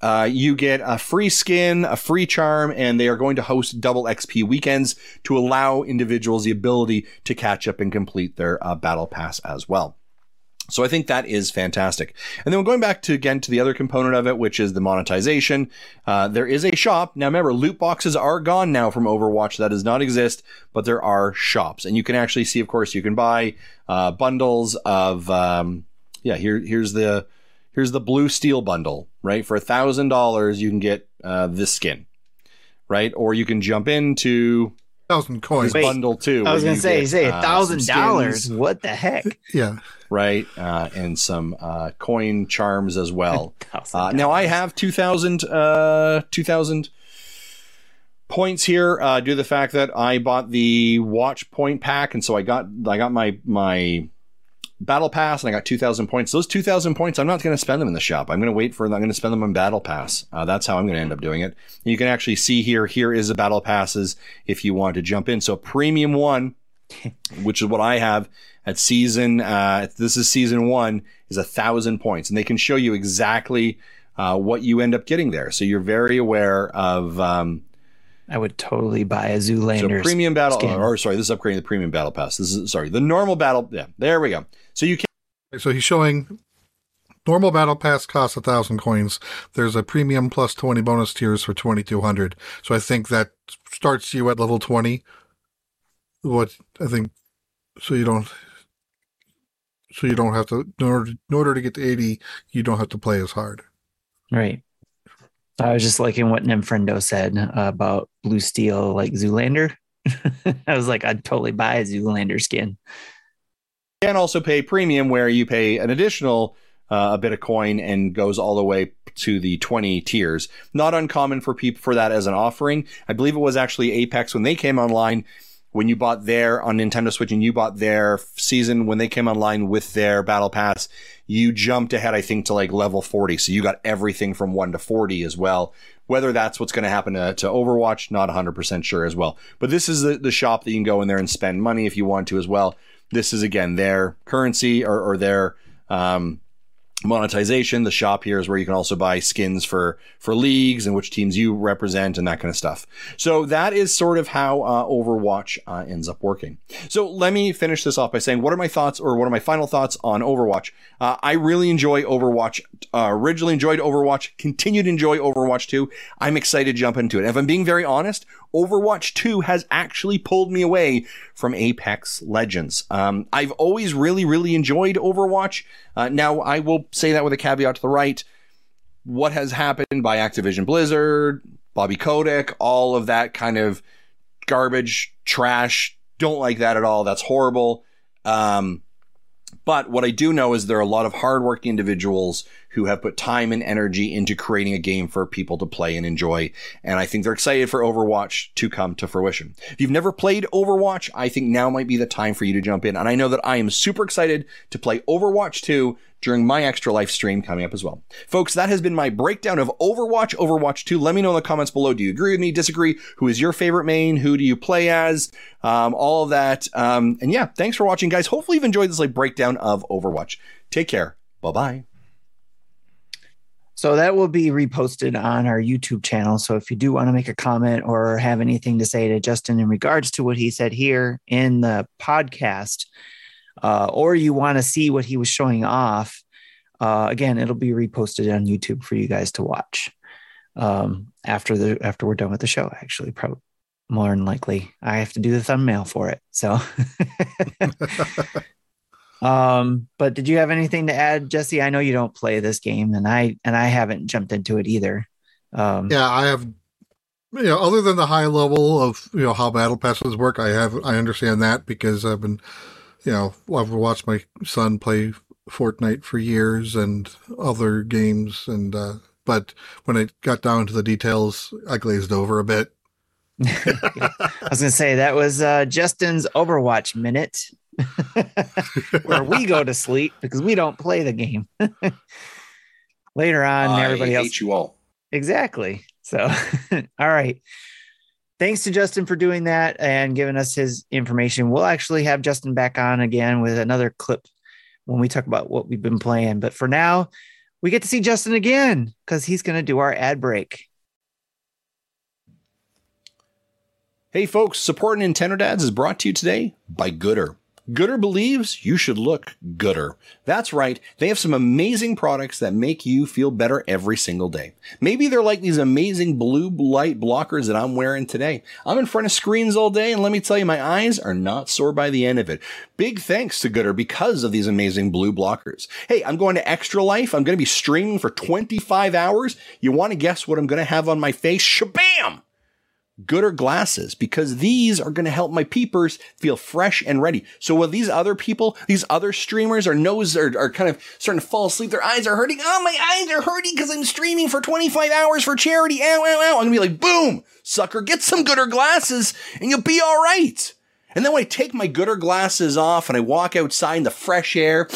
uh, you get a free skin, a free charm, and they are going to host double XP weekends to allow individuals the ability to catch up and complete their uh, battle pass as well. So I think that is fantastic. And then going back to again to the other component of it, which is the monetization. Uh, there is a shop now. Remember, loot boxes are gone now from Overwatch. That does not exist, but there are shops, and you can actually see. Of course, you can buy uh, bundles of. Um, yeah, here here's the here's the blue steel bundle, right? For a thousand dollars, you can get uh, this skin, right? Or you can jump into thousand coins. Wait, bundle too. I was gonna say, get, say a uh, thousand dollars. What the heck? (laughs) Yeah, right? Uh, and some uh, coin charms as well. (laughs) Uh, now I have 2,000, uh, 2,000 points here uh, due to the fact that I bought the watch point pack, and so I got I got my my battle pass, and I got 2,000 points. Those 2,000 points, I'm not going to spend them in the shop. I'm going to wait for them. I'm going to spend them on battle pass. Uh, that's how I'm going to end up doing it. You can actually see here. Here is the battle passes if you want to jump in. So premium one, (laughs) which is what I have at season. Uh, this is season one is a thousand points, and they can show you exactly uh, what you end up getting there. So you're very aware of. Um, I would totally buy a so Zoolander. premium battle, skin. or sorry, this is upgrading the premium battle pass. This is sorry, the normal battle. Yeah, there we go. So you can so he's showing normal battle pass costs a thousand coins. There's a premium plus twenty bonus tiers for twenty two hundred. So I think that starts you at level twenty. What I think, so you don't, so you don't have to in order in order to get to eighty, you don't have to play as hard. Right. I was just liking what Ninfrendo said uh, about Blue Steel, like Zoolander. (laughs) I was like, I'd totally buy a Zoolander skin. Can also pay premium, where you pay an additional uh, a bit of coin and goes all the way to the 20 tiers. Not uncommon for people for that as an offering. I believe it was actually Apex when they came online. When you bought their on Nintendo Switch and you bought their season when they came online with their battle pass, you jumped ahead, I think, to like level 40. So you got everything from 1 to 40 as well. Whether that's what's going to happen to, to Overwatch, not 100% sure as well. But this is the, the shop that you can go in there and spend money if you want to as well. This is again their currency or, or their um, monetization. The shop here is where you can also buy skins for for leagues and which teams you represent and that kind of stuff. So that is sort of how uh, Overwatch uh, ends up working. So let me finish this off by saying what are my thoughts or what are my final thoughts on Overwatch. Uh, I really enjoy Overwatch. Uh, originally enjoyed Overwatch. Continue to enjoy Overwatch 2. I'm excited to jump into it. And if I'm being very honest, Overwatch 2 has actually pulled me away from Apex Legends. Um, I've always really, really enjoyed Overwatch. Uh, now, I will say that with a caveat to the right. What has happened by Activision Blizzard, Bobby Kotick, all of that kind of garbage, trash, don't like that at all. That's horrible. Um, but what I do know is there are a lot of hardworking individuals who have put time and energy into creating a game for people to play and enjoy. And I think they're excited for Overwatch to come to fruition. If you've never played Overwatch, I think now might be the time for you to jump in. And I know that I am super excited to play Overwatch 2 during my extra life stream coming up as well. Folks, that has been my breakdown of Overwatch, Overwatch 2. Let me know in the comments below. Do you agree with me? Disagree? Who is your favorite main? Who do you play as? Um, all of that. Um, and yeah, thanks for watching, guys. Hopefully you've enjoyed this like breakdown of Overwatch. Take care. Bye bye. So that will be reposted on our YouTube channel. So if you do want to make a comment or have anything to say to Justin in regards to what he said here in the podcast, uh, or you want to see what he was showing off, uh, again, it'll be reposted on YouTube for you guys to watch um, after the after we're done with the show. Actually, probably more than likely, I have to do the thumbnail for it. So. (laughs) (laughs) (laughs) Um, but did you have anything to add, Jesse? I know you don't play this game, and I and I haven't jumped into it either. Um, Yeah, I have. You know, other than the high level of you know how battle passes work, I have I understand that because I've been, you know, I've watched my son play Fortnite for years and other games, and uh, but when it got down to the details, I glazed over a bit. (laughs) I was gonna say that was uh, Justin's Overwatch minute, (laughs) where we go to sleep because we don't play the game. (laughs) Later on, everybody I else you all. Exactly. So, (laughs) all right. Thanks to Justin for doing that and giving us his information. We'll actually have Justin back on again with another clip when we talk about what we've been playing. But for now, we get to see Justin again because he's going to do our ad break. Hey folks, Support Nintendo Dads is brought to you today by Goodr. Goodr believes you should look gooder. That's right, they have some amazing products that make you feel better every single day. Maybe they're like these amazing blue light blockers that I'm wearing today. I'm in front of screens all day, and let me tell you, my eyes are not sore by the end of it. Big thanks to Goodr because of these amazing blue blockers. Hey, I'm going to Extra Life. I'm going to be streaming for 25 hours. You want to guess what I'm going to have on my face? Shabam! Goodr glasses because these are going to help my peepers feel fresh and ready. So while these other people, these other streamers, our nose are, are kind of starting to fall asleep, their eyes are hurting. Oh, my eyes are hurting because I'm streaming for 25 hours for charity. Ow, ow, ow. I'm going to be like, boom, sucker, get some Goodr glasses and you'll be all right. And then when I take my Goodr glasses off and I walk outside in the fresh air,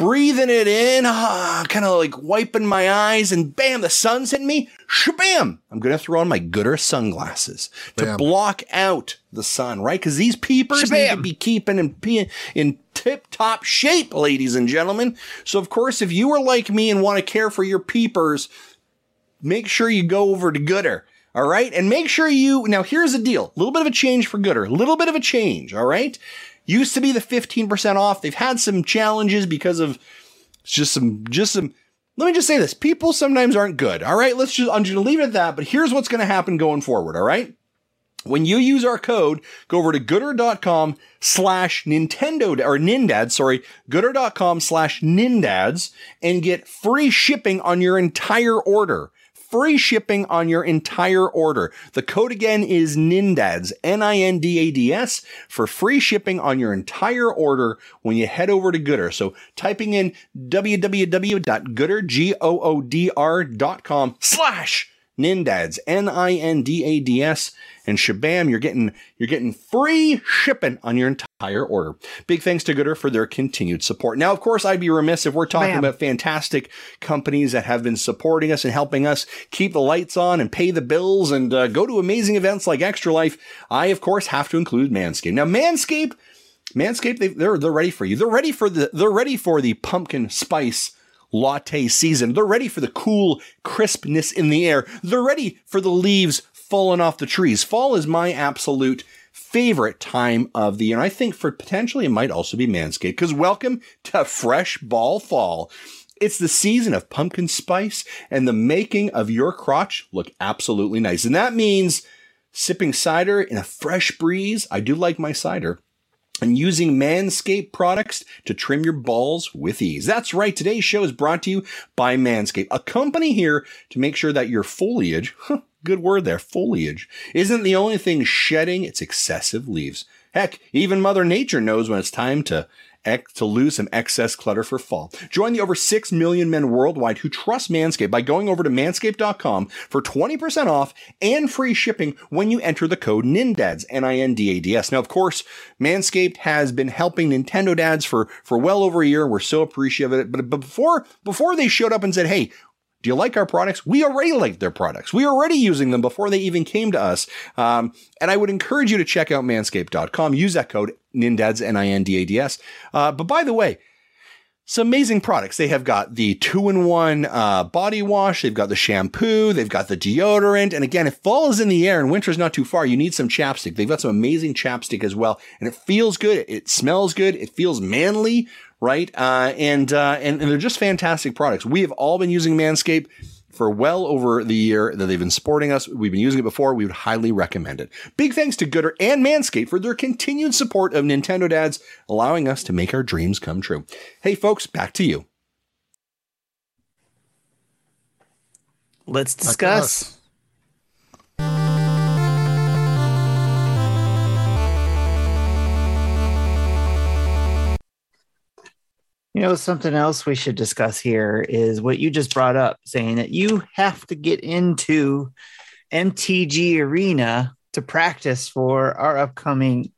breathing it in, ah, kind of like wiping my eyes, and bam, the sun's hitting me. Shabam! I'm gonna throw on my Goodr sunglasses to Bam. block out the sun, right? Because these peepers need to be keeping in in tip top shape, ladies and gentlemen. So of course, if you are like me and want to care for your peepers, make sure you go over to Goodr. All right. And make sure you, now here's the deal. A little bit of a change for Goodr. A little bit of a change. All right. Used to be the 15% off. They've had some challenges because of just some, just some, let me just say this. People sometimes aren't good. All right. Let's just, I'm just going to leave it at that. But here's what's going to happen going forward. All right. When you use our code, go over to goodr.com slash Nintendo or Nindads, sorry, goodr.com slash Nindads and get free shipping on your entire order. Free shipping on your entire order. The code again is NINDADS, N-I-N-D-A-D-S, for free shipping on your entire order when you head over to Goodr. So typing in www.goodr, G-O-O-D-R.com slash Nindads, N-I-N-D-A-D-S, and shabam, you're getting you're getting free shipping on your entire order. Big thanks to Goodr for their continued support. Now, of course, I'd be remiss if we're talking Bam. about fantastic companies that have been supporting us and helping us keep the lights on and pay the bills and uh, go to amazing events like Extra Life. I, of course, have to include Manscaped. Now, Manscaped, Manscaped, they, they're they're ready for you. They're ready for the they're ready for the pumpkin spice latte season. They're ready for the cool crispness in the air. They're ready for the leaves falling off the trees. Fall is my absolute favorite time of the year. And I think for potentially it might also be Manscaped because welcome to fresh ball fall. It's the season of pumpkin spice and the making of your crotch look absolutely nice. And that means sipping cider in a fresh breeze. I do like my cider and using Manscaped products to trim your balls with ease. That's right. Today's show is brought to you by Manscaped, a company here to make sure that your foliage, huh, good word there, foliage, isn't the only thing shedding its excessive leaves. Heck, even Mother Nature knows when it's time to to lose some excess clutter for fall. Join the over 6 million men worldwide who trust Manscaped by going over to manscaped.com for 20% off and free shipping when you enter the code NINDADS, N-I-N-D-A-D-S. Now, of course, Manscaped has been helping Nintendo dads for, for well over a year. We're so appreciative of it. But, but before, before they showed up and said, hey, do you like our products? We already like their products. We are already using them before they even came to us. Um, and I would encourage you to check out manscaped.com. Use that code NINDADS, N-I-N-D-A-D-S. Uh, but by the way, some amazing products. They have got the two-in-one uh, body wash. They've got the shampoo. They've got the deodorant. And again, if fall is in the air and winter's not too far, you need some chapstick. They've got some amazing chapstick as well, and it feels good. It smells good. It feels manly, right? Uh, and, uh, and and they're just fantastic products. We have all been using Manscaped for well over the year that they've been supporting us. We've been using it before. We would highly recommend it. Big thanks to Goodr and Manscaped for their continued support of Nintendo Dads, allowing us to make our dreams come true. Hey, folks, back to you. Let's Back to discuss. You know, something else we should discuss here is what you just brought up, saying that you have to get into MTG Arena to practice for our upcoming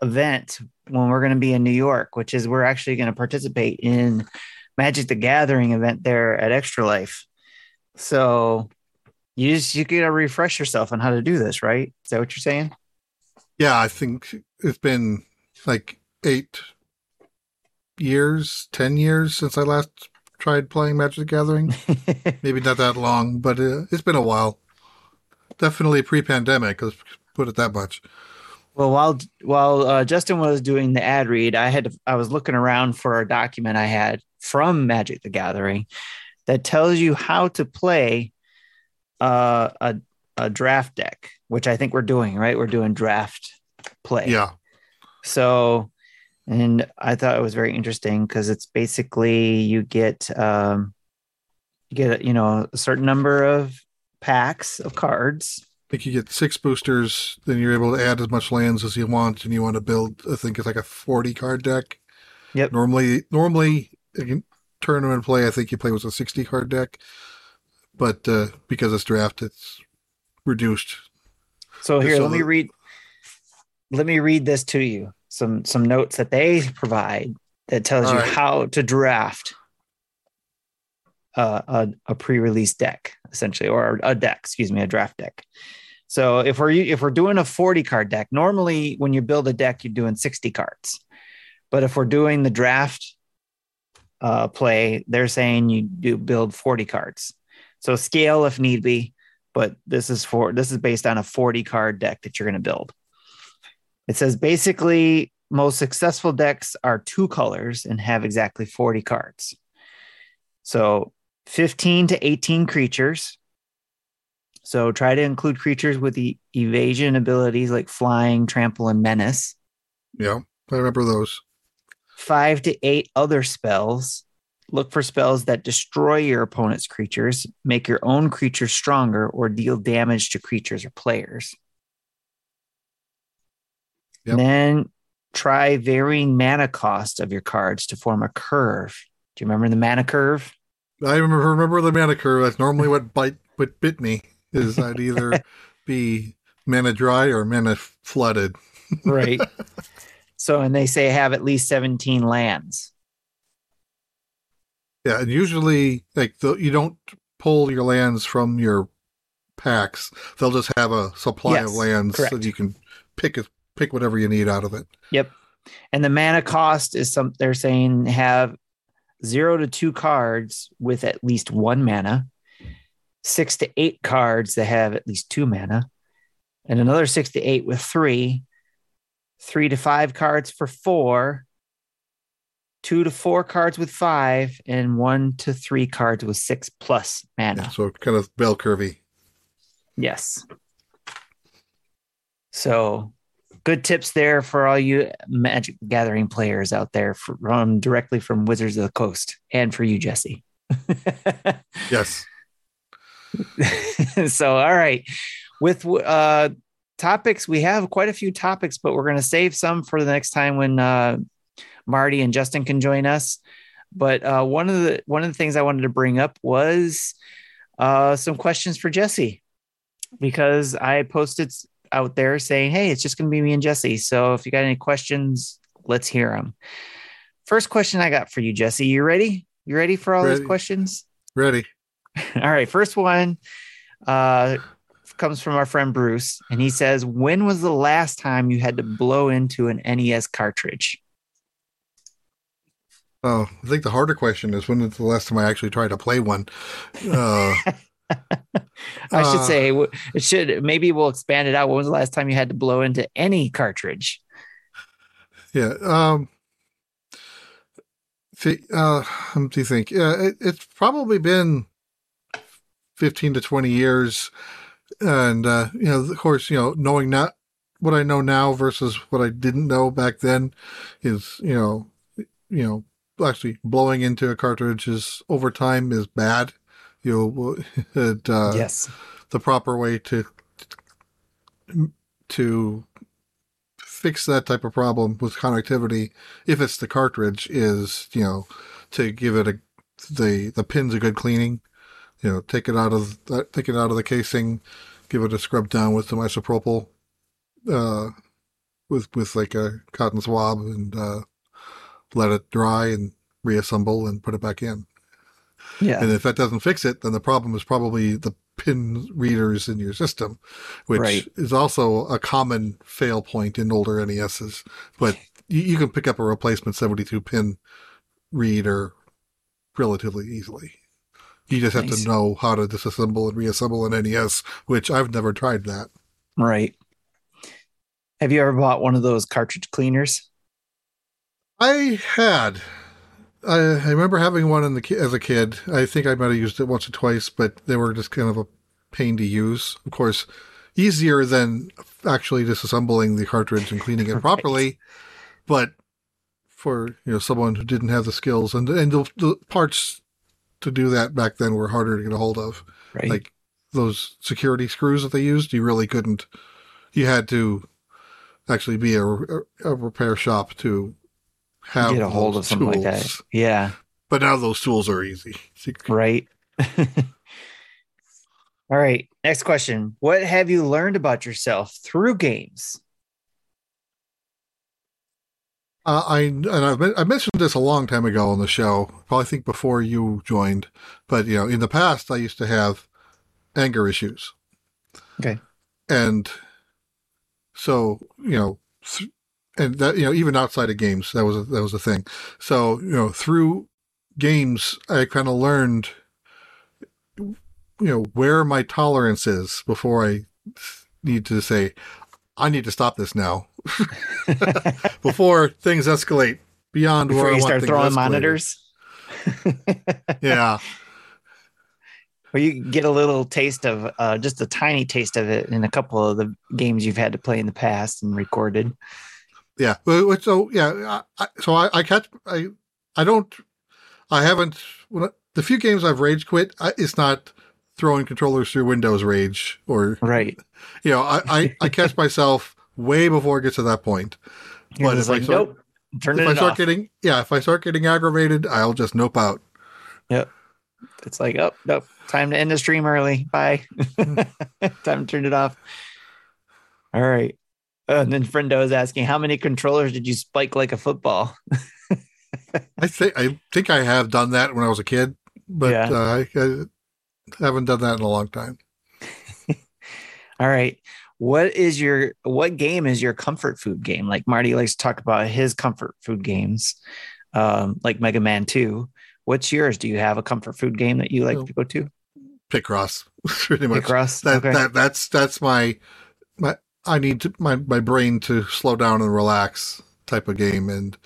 event when we're going to be in New York, which is we're actually going to participate in Magic the Gathering event there at Extra Life. So you just you gotta refresh yourself on how to do this, right? Is that what you're saying? Yeah, I think it's been like eight years, ten years since I last tried playing Magic the Gathering. (laughs) Maybe not that long, but uh, it's been a while. Definitely pre-pandemic. Let's put it that much. Well, while while uh, Justin was doing the ad read, I had to, I was looking around for a document I had from Magic the Gathering that tells you how to play uh, a a draft deck, which I think we're doing right. We're doing draft play. Yeah, So, and I thought it was very interesting because it's basically you get um, you get you know a certain number of packs of cards, I think you get six boosters, then you're able to add as much lands as you want, and you want to build. I think it's like a forty card deck. Yep. Normally, normally in tournament play, I think you play with a sixty card deck, but uh, because it's draft, it's reduced. So here, So let me read. Let me read this to you. Some some notes that they provide that tells All you right. how to draft a, a, a pre-release deck, essentially, or a deck. Excuse me, a draft deck. So if we're if we're doing a forty card deck, normally when you build a deck, you're doing sixty cards. But if we're doing the draft uh, play, they're saying you do build forty cards. So scale if need be but this is for this is based on a 40 card deck that you're going to build. It says basically most successful decks are two colors and have exactly 40 cards. So 15 to 18 creatures. So try to include creatures with the evasion abilities like flying, trample, and menace. Yeah, I remember those. Five to eight other spells. Look for spells that destroy your opponent's creatures, make your own creatures stronger, or deal damage to creatures or players. Yep. Then try varying mana cost of your cards to form a curve. Do you remember the mana curve? I remember remember the mana curve. That's normally (laughs) what bite what bit me is I'd either (laughs) be mana dry or mana flooded. (laughs) Right. so, and they say have at least 17 lands. Yeah, and usually like the, you don't pull your lands from your packs. They'll just have a supply Yes, of lands correct. that you can pick a, pick whatever you need out of it. Yep. And the mana cost is some they're saying have zero to two cards with at least one mana, six to eight cards that have at least two mana, and another six to eight with three, three to five cards for four, two to four cards with five, and one to three cards with six plus mana. Yeah, so kind of bell curvy. Yes. So good tips there for all you Magic Gathering players out there from directly from Wizards of the Coast and for you, Jesse. (laughs) Yes. (laughs) so, all right. With uh, topics, we have quite a few topics, but we're going to save some for the next time when uh, Marty and Justin can join us. But uh, one of the one of the things I wanted to bring up was uh, some questions for Jesse because I posted out there saying, "Hey, it's just going to be me and Jesse. So if you got any questions, let's hear them." First question I got for you, Jesse. You ready? You ready for all these Ready. questions? Ready. (laughs) All right, first one uh, comes from our friend Bruce, and he says, "When was the last time you had to blow into an NES cartridge?" Oh, I think the harder question is when was the last time I actually tried to play one? Uh, (laughs) I should Uh, say it should. Maybe we'll expand it out. When was the last time you had to blow into any cartridge? yeah. Um, see, uh, what do you think? Yeah, it, it's probably been 15 to 20 years. And, uh, you know, of course, you know, knowing not what I know now versus what I didn't know back then is, you know, you know, actually blowing into a cartridge is over time is bad. You know, it, (laughs) uh, yes. the proper way to to fix that type of problem with connectivity if it's the cartridge is you know to give it a the the pins a good cleaning you know take it out of the, take it out of the casing give it a scrub down with some isopropyl uh with with like a cotton swab and uh let it dry and reassemble and put it back in Yeah. and if that doesn't fix it, then the problem is probably the pin readers in your system, which Right. is also a common fail point in older NESs. But you, you can pick up a replacement 72 pin reader relatively easily. You just have Nice. to know how to disassemble and reassemble an NES, which I've never tried that. Right. Have you ever bought one of those cartridge cleaners? I had. I, I remember having one in the ki- as a kid. I think I might have used it once or twice, but they were just kind of a pain to use. Of course, easier than actually disassembling the cartridge and cleaning it (laughs) Right. properly. But for you know someone who didn't have the skills and and the, the parts to do that back then were harder to get a hold of. Right. Like those security screws that they used, you really couldn't. You had to actually be a, a repair shop to have Get a hold of something like that. tools. Yeah. But now those tools are easy. Right. (laughs) All right. Next question. What have you learned about yourself through games? Uh, I and I've, I mentioned this a long time ago on the show. Probably think before you joined, but you know, in the past, I used to have anger issues. Okay. and so you know, th- and that you know, even outside of games, that was a, that was a thing. So you know, through games, I kind of learned, you know, where my tolerance is before I need to say, I need to stop this now (laughs) before things escalate beyond Before where I you want start throwing escalated. monitors? (laughs) Yeah, Or you get a little taste of uh, just a tiny taste of it in a couple of the games you've had to play in the past and recorded. Yeah. So yeah, I, I- so I, I catch I I don't I haven't I, the few games I've rage quit. I, it's not throwing controllers through windows rage or Right. you know I I, I (laughs) catch myself way before it gets to that point. You're But if I like, start- nope. Turn if I start off. getting yeah, if I start getting aggravated, I'll just nope out. Yep. It's like, oh, nope. Time to end the stream early. Bye. (laughs) Hmm. Time to turn it off. All right. And then Friendo is asking, how many controllers did you spike like a football? I think I think I have done that when I was a kid, but Yeah. uh, I, I haven't done that in a long time. (laughs) All right. What is your what game is your comfort food game? Like Marty likes to talk about his comfort food games, um, like Mega Man 2. What's yours? Do you have a comfort food game that you like to go to? Picross, (laughs) pretty much. Picross? That, okay. that that's that's my my I need to, my my brain to slow down and relax type of game, and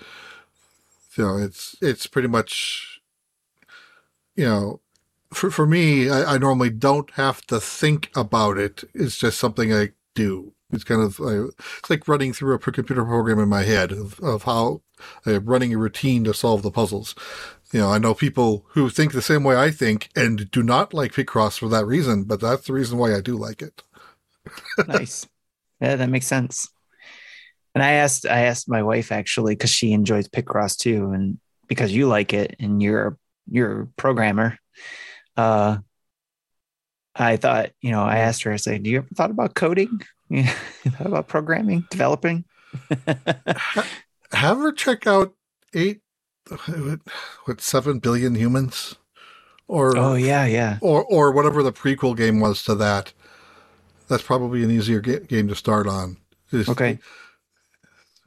you know it's it's pretty much you know for for me I, I normally don't have to think about it. It's just something I do. It's kind of uh, it's like running through a computer program in my head of, of how I'm running a routine to solve the puzzles. You know, I know people who think the same way I think and do not like Picross for that reason, but that's the reason why I do like it. (laughs) nice. Yeah, that makes sense. And I asked I asked my wife actually because she enjoys Picross too, and because you like it and you're you're a programmer. Uh I thought, you know, I asked her, I said, Do you ever thought about coding? (laughs) You thought about programming, developing? (laughs) Have her check out eight, what, what seven billion humans, or oh yeah, yeah. or or whatever the prequel game was to that. That's probably an easier ga- game to start on. Just Okay.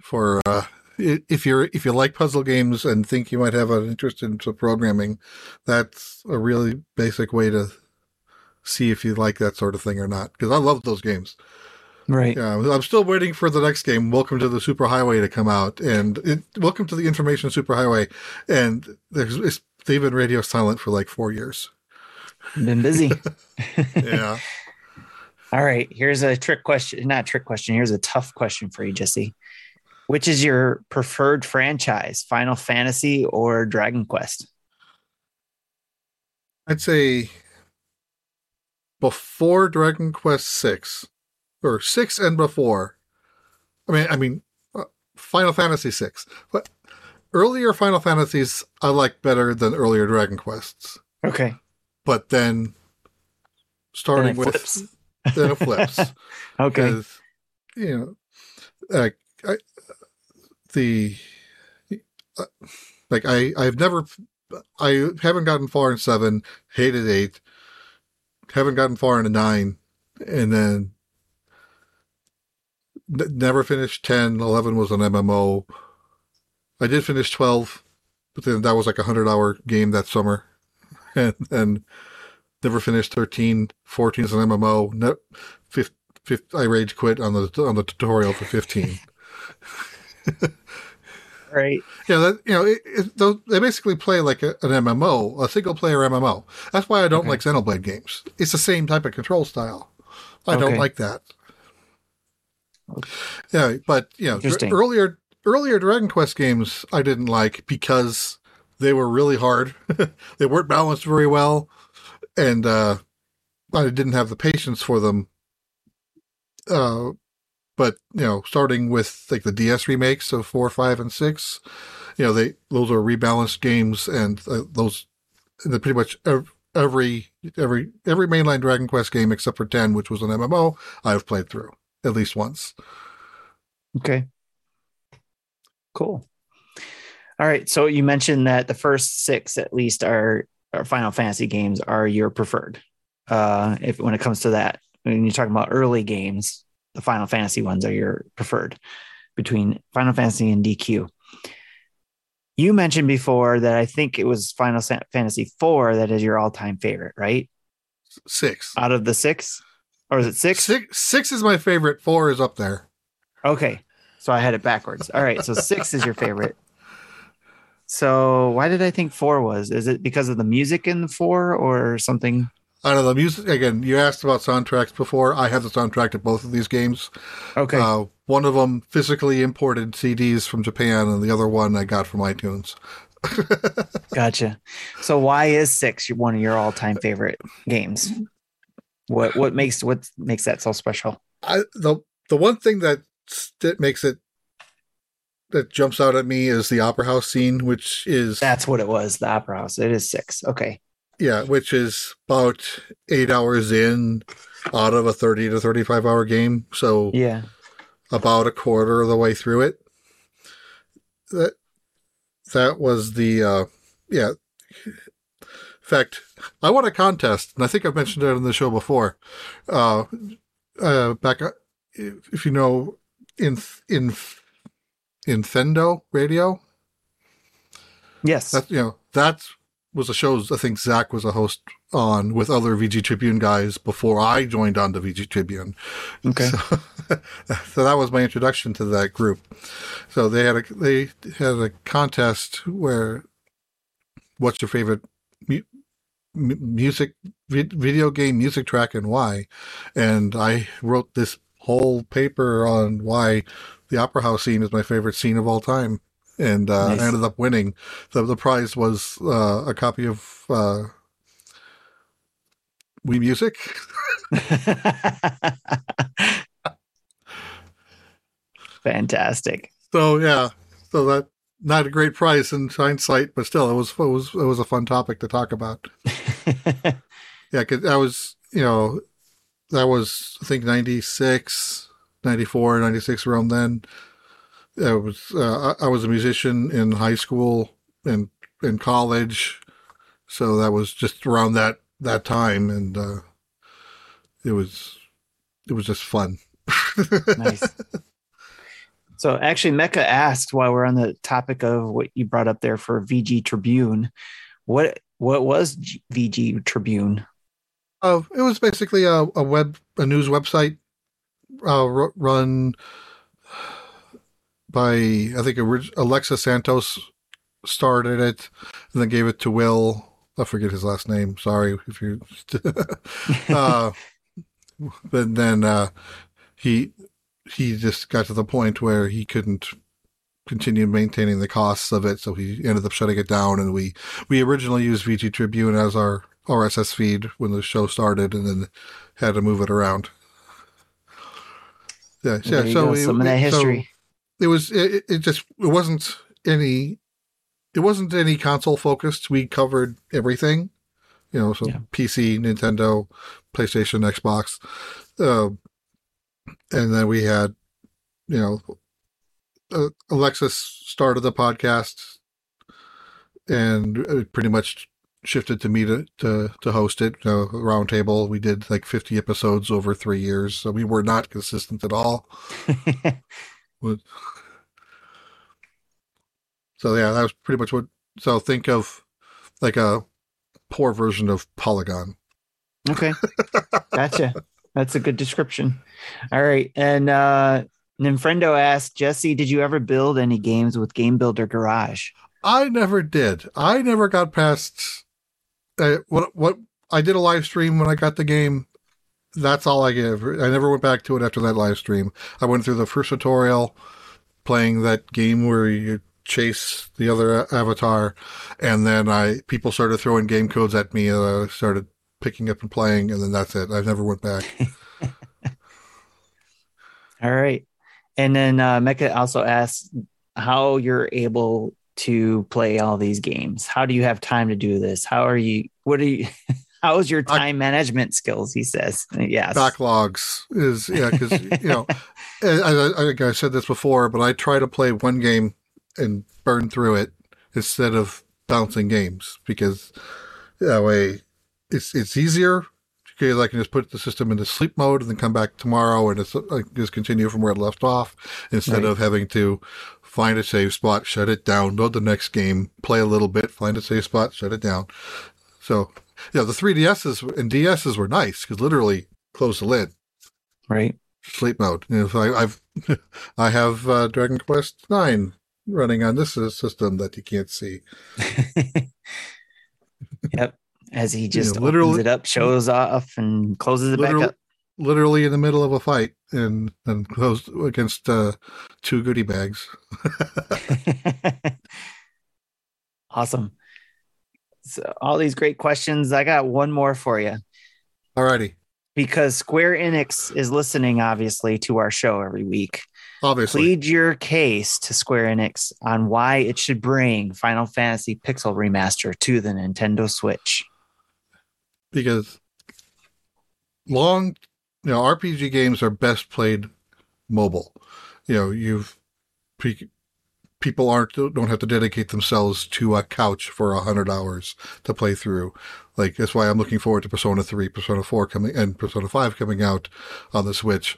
For uh, if you're if you like puzzle games and think you might have an interest in some programming, that's a really basic way to see if you like that sort of thing or not. Because I love those games. Right. Yeah, I'm still waiting for the next game, Welcome to the Superhighway, to come out, and it, Welcome to the Information Superhighway, and there's it's, they've been radio silent for like four years. Been busy. (laughs) Yeah, (laughs) All right. Here's a trick question. Not a trick question. Here's a tough question for you, Jesse. Which is your preferred franchise, Final Fantasy or Dragon Quest? I'd say before Dragon Quest Six, or six and before. I mean, I mean, uh, Final Fantasy Six, but earlier Final Fantasies I like better than earlier Dragon Quests. Okay. But then starting it with flips. Then it flips. (laughs) Okay. you know like I, the uh, like i i've never i haven't gotten far in seven hated eight haven't gotten far in a nine and then n- never finished 10 11 was an mmo i did finish 12 but then that was like a 100 hour game that summer (laughs) and then never finished 13 14 is an mmo no, 15, fif- I rage quit on the on the tutorial for 15. (laughs) Right. yeah, that, you know, it, it, they basically play like a, an MMO, a single player MMO. That's why I don't Okay. like Xenoblade games. It's the same type of control style. I Okay. don't like that. Yeah, but you know, earlier earlier Dragon Quest games I didn't like because they were really hard. (laughs) they weren't balanced very well, and uh, I didn't have the patience for them. Uh, but you know, starting with like the DS remakes of four, five, and six, you know, they those are rebalanced games, and uh, those the pretty much every every every mainline Dragon Quest game except for ten, which was an MMO, I've played through at least once. Okay. Cool. All right. So you mentioned that the first six, at least, are, are Final Fantasy games are your preferred. Uh, if when it comes to that, when you're talking about early games, the Final Fantasy ones are your preferred between Final Fantasy and DQ. You mentioned before that I think it was Final Fantasy IV that is your all-time favorite, right? Six out of the six, or is it six? Six, six is my favorite. Four is up there. Okay, so I had it backwards. All right, so six is your favorite. So why did I think four was? Is it because of the music in four or something? I don't know. The music again. You asked about soundtracks before. I have the soundtrack to both of these games. Okay. Uh, one of them physically imported CDs from Japan, and the other one I got from iTunes. (laughs) gotcha. So why is six one of your all-time favorite games? What what makes what makes that so special? I, the the one thing that that makes it that jumps out at me is the opera house scene, which is that's what it was. The opera house. It is six. Okay. Yeah, which is about eight hours in out of a 30 to 35 hour game. So, yeah, about a quarter of the way through it. That, that was the, uh, yeah. In fact, I won a contest, and I think I've mentioned it on the show before. Uh, uh, back, uh, if you know, in, in, Infendo radio. Yes. That, you know, that was a show I think Zach was a host on with other VG Tribune guys before I joined on the VG Tribune. Okay. So, (laughs) so, that was my introduction to that group. So they had a they had a contest where what's your favorite mu- music vi- video game music track and why? And I wrote this whole paper on why the opera house scene is my favorite scene of all time and uh, nice. I ended up winning. The the prize was uh, a copy of uh, Wii Music. (laughs) Fantastic. So yeah, so that not a great prize in hindsight, but still, it was it was it was a fun topic to talk about. (laughs) yeah, because I was you know that was I think 96, 94, 96 around then. I was uh, I was a musician in high school and in college, so that was just around that that time, and uh, it was it was just fun. nice. So actually, Mecha asked while we're on the topic of what you brought up there for VG Tribune, what what was VG Tribune? Uh, it was basically a, a web a news website uh, run by I think Alexa Santos started it and then gave it to Will. I forget his last name. Sorry if you. (laughs) uh, but then uh, he he just got to the point where he couldn't continue maintaining the costs of it, so he ended up shutting it down. And we we originally used VG Tribune as our RSS feed when the show started, and then had to move it around. Yeah, yeah. So we, some of that history. So, it was it, it just it wasn't any it wasn't any console focused. We covered everything, you know, so yeah. PC, Nintendo, PlayStation, Xbox, uh, and then we had, you know, uh, Alexis started the podcast, and pretty much shifted to me to to, to host it. You know, roundtable. We did like fifty episodes over three years, so we were not consistent at all. (laughs) so yeah, that was pretty much what. So think of like a poor version of Polygon. Okay, (laughs) gotcha. That's a good description. All right, and uh Ninfrendo asked Jesse, "Did you ever build any games with Game Builder Garage?" I never did. I never got past uh, what what I did a live stream when I got the game that's all I give. I never went back to it after that live stream. I went through the first tutorial playing that game where you chase the other avatar, and then I people started throwing game codes at me. And I started picking up and playing, and then that's it. I never went back. (laughs) (laughs) All right. And then uh, Mecha also asks how you're able to play all these games. How do you have time to do this? How are you? What are you? (laughs) How's your time I, management skills? He says, yes. Backlogs is, yeah, because, you know, (laughs) I, I, I said this before, but I try to play one game and burn through it instead of bouncing games because that way it's, it's easier because I can just put the system into sleep mode and then come back tomorrow and it's, I just continue from where it left off instead right. of having to find a save spot, shut it down, load the next game, play a little bit, find a save spot, shut it down. So yeah, the 3DSs and DSs were nice because literally close the lid. Right. Sleep mode. You know, I, I've (laughs) I have uh, Dragon Quest Nine running on this system that you can't see. (laughs) yep. As he just you know, literally, opens it up, shows off, and closes it back up. Literally in the middle of a fight, and and closed against uh, two goodie bags. (laughs) awesome. So all these great questions. I got one more for you. Alrighty. Because Square Enix is listening, obviously, to our show every week. Obviously. Plead your case to Square Enix on why it should bring Final Fantasy Pixel Remaster to the Nintendo Switch. Because long, you know, RPG games are best played mobile. You know, you've pre- people aren't don't have to dedicate themselves to a couch for a hundred hours to play through. Like that's why I'm looking forward to Persona three, Persona four coming, and Persona five coming out on the Switch.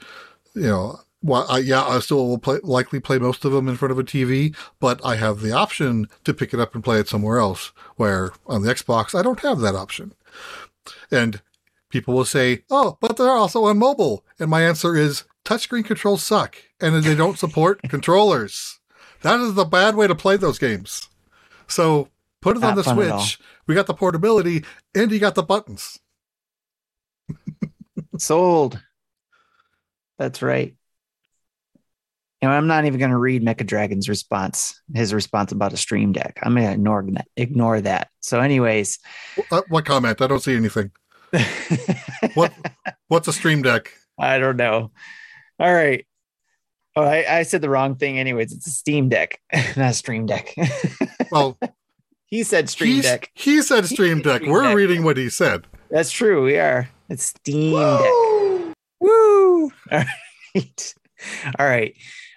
You know, well, I, yeah, I still will play, likely play most of them in front of a TV, but I have the option to pick it up and play it somewhere else. Where on the Xbox, I don't have that option. And people will say, "Oh, but they're also on mobile," and my answer is, touchscreen controls suck, and they don't support (laughs) controllers. That is the bad way to play those games. So put it Not on the Switch. We got the portability and you got the buttons. (laughs) Sold. That's right. You know, I'm not even going to read Mecha Dragon's response, his response about a stream deck. I'm going to ignore that. Ignore that. So, anyways, uh, what comment? I don't see anything. What What's a stream deck? (laughs) I don't know. All right. Oh, I, I, said the wrong thing. Anyways, it's a Steam Deck, (laughs) not a Stream Deck. (laughs) well, he said Stream Deck. He said Stream Deck. Stream We're Deck. reading what he said. That's true. We are. It's Steam Woo! Deck. Woo! All right. All right.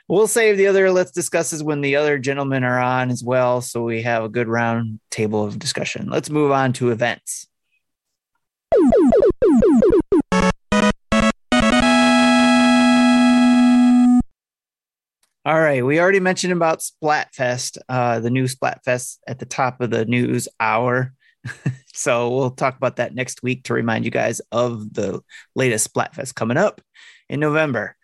We'll save the other. Let's discuss this when the other gentlemen are on as well, so we have a good round table of discussion. Let's move on to events. All right. We already mentioned about Splatfest, uh, the new Splatfest at the top of the news hour. (laughs) so we'll talk about that next week to remind you guys of the latest Splatfest coming up in November.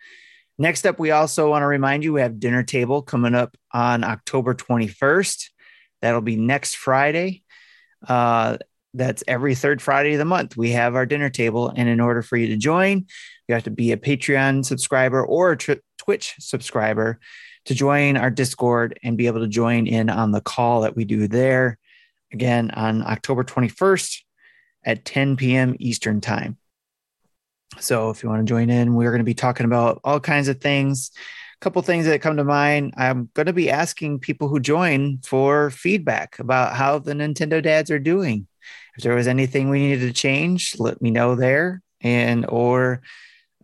Next up, we also want to remind you we have Dinner Table coming up on October 21st. That'll be next Friday. Uh, that's every third Friday of the month. We have our dinner table. And in order for you to join, you have to be a Patreon subscriber or a Twitch subscriber to join our Discord and be able to join in on the call that we do there again on October 21st at 10 p.m. Eastern Time. So if you want to join in, we're going to be talking about all kinds of things. A couple things that come to mind. I'm going to be asking people who join for feedback about how the Nintendo dads are doing. If there was anything we needed to change, let me know there. And or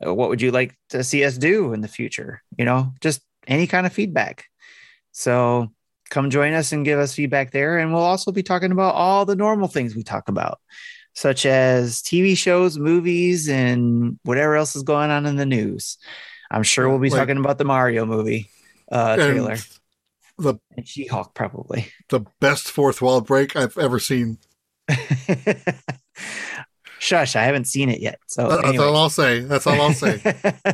uh, what would you like to see us do in the future? You know, just any kind of feedback. So come join us and give us feedback there. And we'll also be talking about all the normal things we talk about, such as TV shows, movies, and whatever else is going on in the news. I'm sure we'll be like, talking about the Mario movie uh, trailer. The and She-Hulk probably the best fourth wall break I've ever seen. (laughs) Shush, I haven't seen it yet. So that's all I'll say. That's all I'll say. (laughs)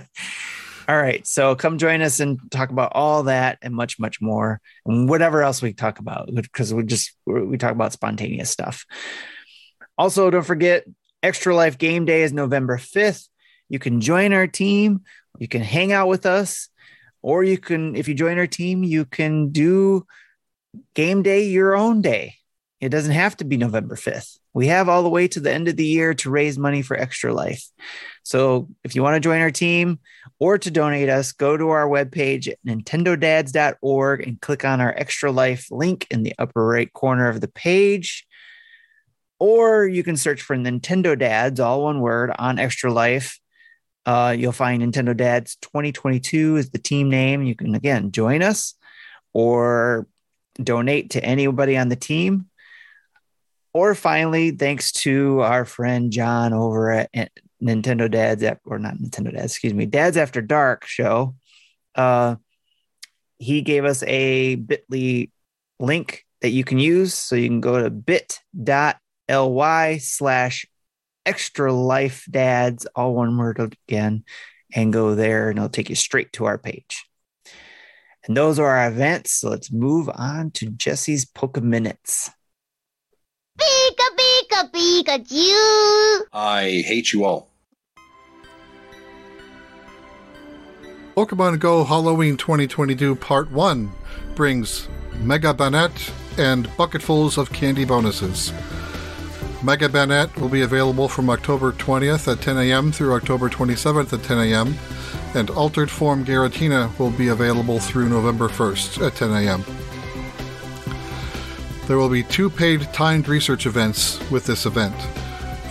all right. So come join us and talk about all that and much, much more, and whatever else we talk about, because we just we talk about spontaneous stuff. Also, don't forget, Extra Life Game Day is November 5th. You can join our team, you can hang out with us, or you can, if you join our team, you can do game day your own day it doesn't have to be November 5th. We have all the way to the end of the year to raise money for Extra Life. So if you want to join our team or to donate us, go to our webpage at nintendodads.org and click on our Extra Life link in the upper right corner of the page. Or you can search for Nintendo Dads, all one word, on Extra Life. Uh, you'll find Nintendo Dads 2022 is the team name. You can again join us or donate to anybody on the team. Or finally, thanks to our friend John over at Nintendo Dads, or not Nintendo Dads, excuse me, Dads After Dark show. Uh, he gave us a bit.ly link that you can use. So you can go to bit.ly slash extra life dads, all one word again, and go there and it'll take you straight to our page. And those are our events. So let's move on to Jesse's Poke Minutes. Pika, pika, Pikachu! I hate you all. Pokemon Go Halloween 2022 Part 1 brings Mega Banette and bucketfuls of candy bonuses. Mega Banette will be available from October 20th at 10 a.m. through October 27th at 10 a.m., and Altered Form Giratina will be available through November 1st at 10 a.m. There will be two paid timed research events with this event.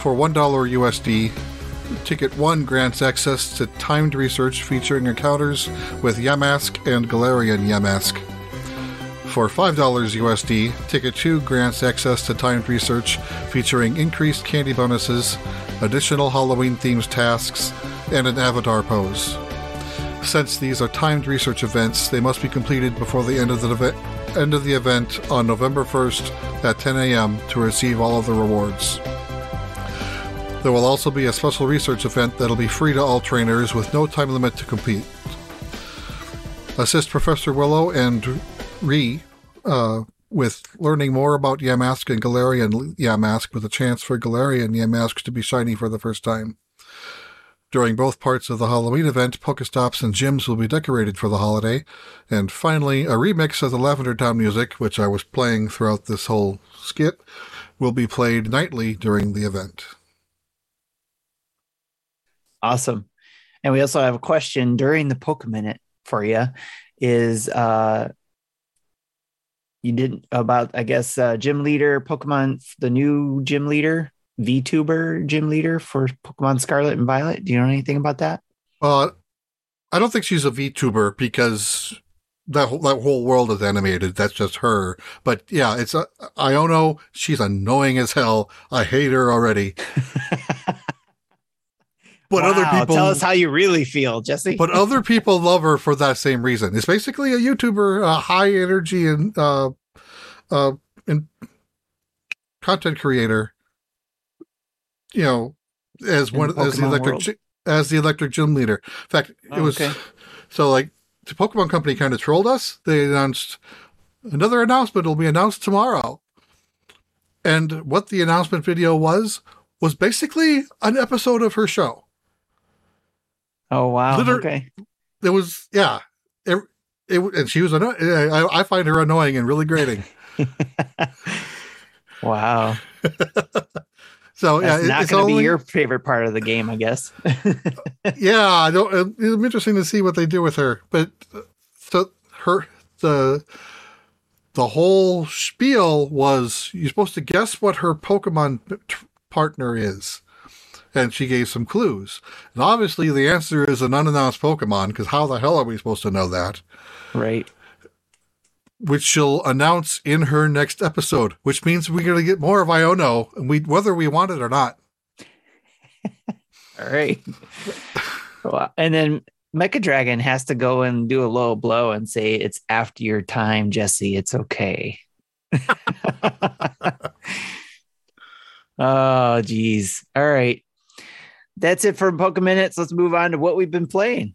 For $1 USD, Ticket 1 grants access to timed research featuring encounters with Yamask and Galarian Yamask. For $5 USD, Ticket 2 grants access to timed research featuring increased candy bonuses, additional Halloween themed tasks, and an avatar pose. Since these are timed research events, they must be completed before the end of the event, end of the event on November 1st at 10 a.m. to receive all of the rewards. There will also be a special research event that'll be free to all trainers with no time limit to compete. Assist Professor Willow and Rhi uh, with learning more about Yamask and Galarian Yamask with a chance for Galarian Yamask to be shiny for the first time. During both parts of the Halloween event, Pokestops and gyms will be decorated for the holiday. And finally, a remix of the Lavender Town music, which I was playing throughout this whole skit, will be played nightly during the event. Awesome. And we also have a question during the Poke Minute for you is uh you didn't about I guess uh gym leader Pokemon the new gym leader VTuber gym leader for Pokemon Scarlet and Violet. Do you know anything about that? Uh I don't think she's a VTuber because that whole, that whole world is animated. That's just her. But yeah, it's a Iono. She's annoying as hell. I hate her already. (laughs) but Wow, other people tell us how you really feel, Jesse. but other (laughs) people love her for that same reason. It's basically a YouTuber, uh, high energy and uh, uh, and content creator. You know, as In one the as the electric world? as the electric gym leader. In fact, it Oh, was okay. so like the Pokemon Company kind of trolled us. They announced another announcement will be announced tomorrow, and what the announcement video was was basically an episode of her show. oh wow. Liter- okay. It was yeah. It, it and she was anno- I, I find her annoying and really grating. (laughs) Wow. (laughs) So yeah, That's it- not it's going to only, be your favorite part of the game, I guess. (laughs) yeah. I don't. It'll be interesting to see what they do with her. But uh, so her the the whole spiel was you're supposed to guess what her Pokemon t- partner is. And she gave some clues. And obviously, the answer is an unannounced Pokemon, because how the hell are we supposed to know that? right. Which she'll announce in her next episode, which means we're going to get more of Iono, and we whether we want it or not. All right. Well, and then Mecha Dragon has to go and do a low blow and say, It's after your time, Jesse. It's okay. (laughs) oh, geez. All right. That's it for Pokemon Minutes. Let's move on to what we've been playing.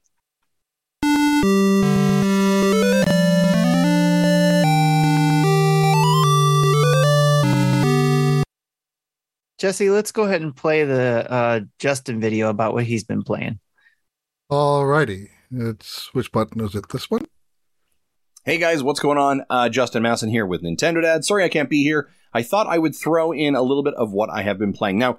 Jesse, let's go ahead and play the uh, Justin video about what he's been playing. All Alrighty, it's which button is it? This one? Hey guys, what's going on? Uh, Justin Masson here with Nintendo Dad. Sorry I can't be here. I thought I would throw in a little bit of what I have been playing. Now,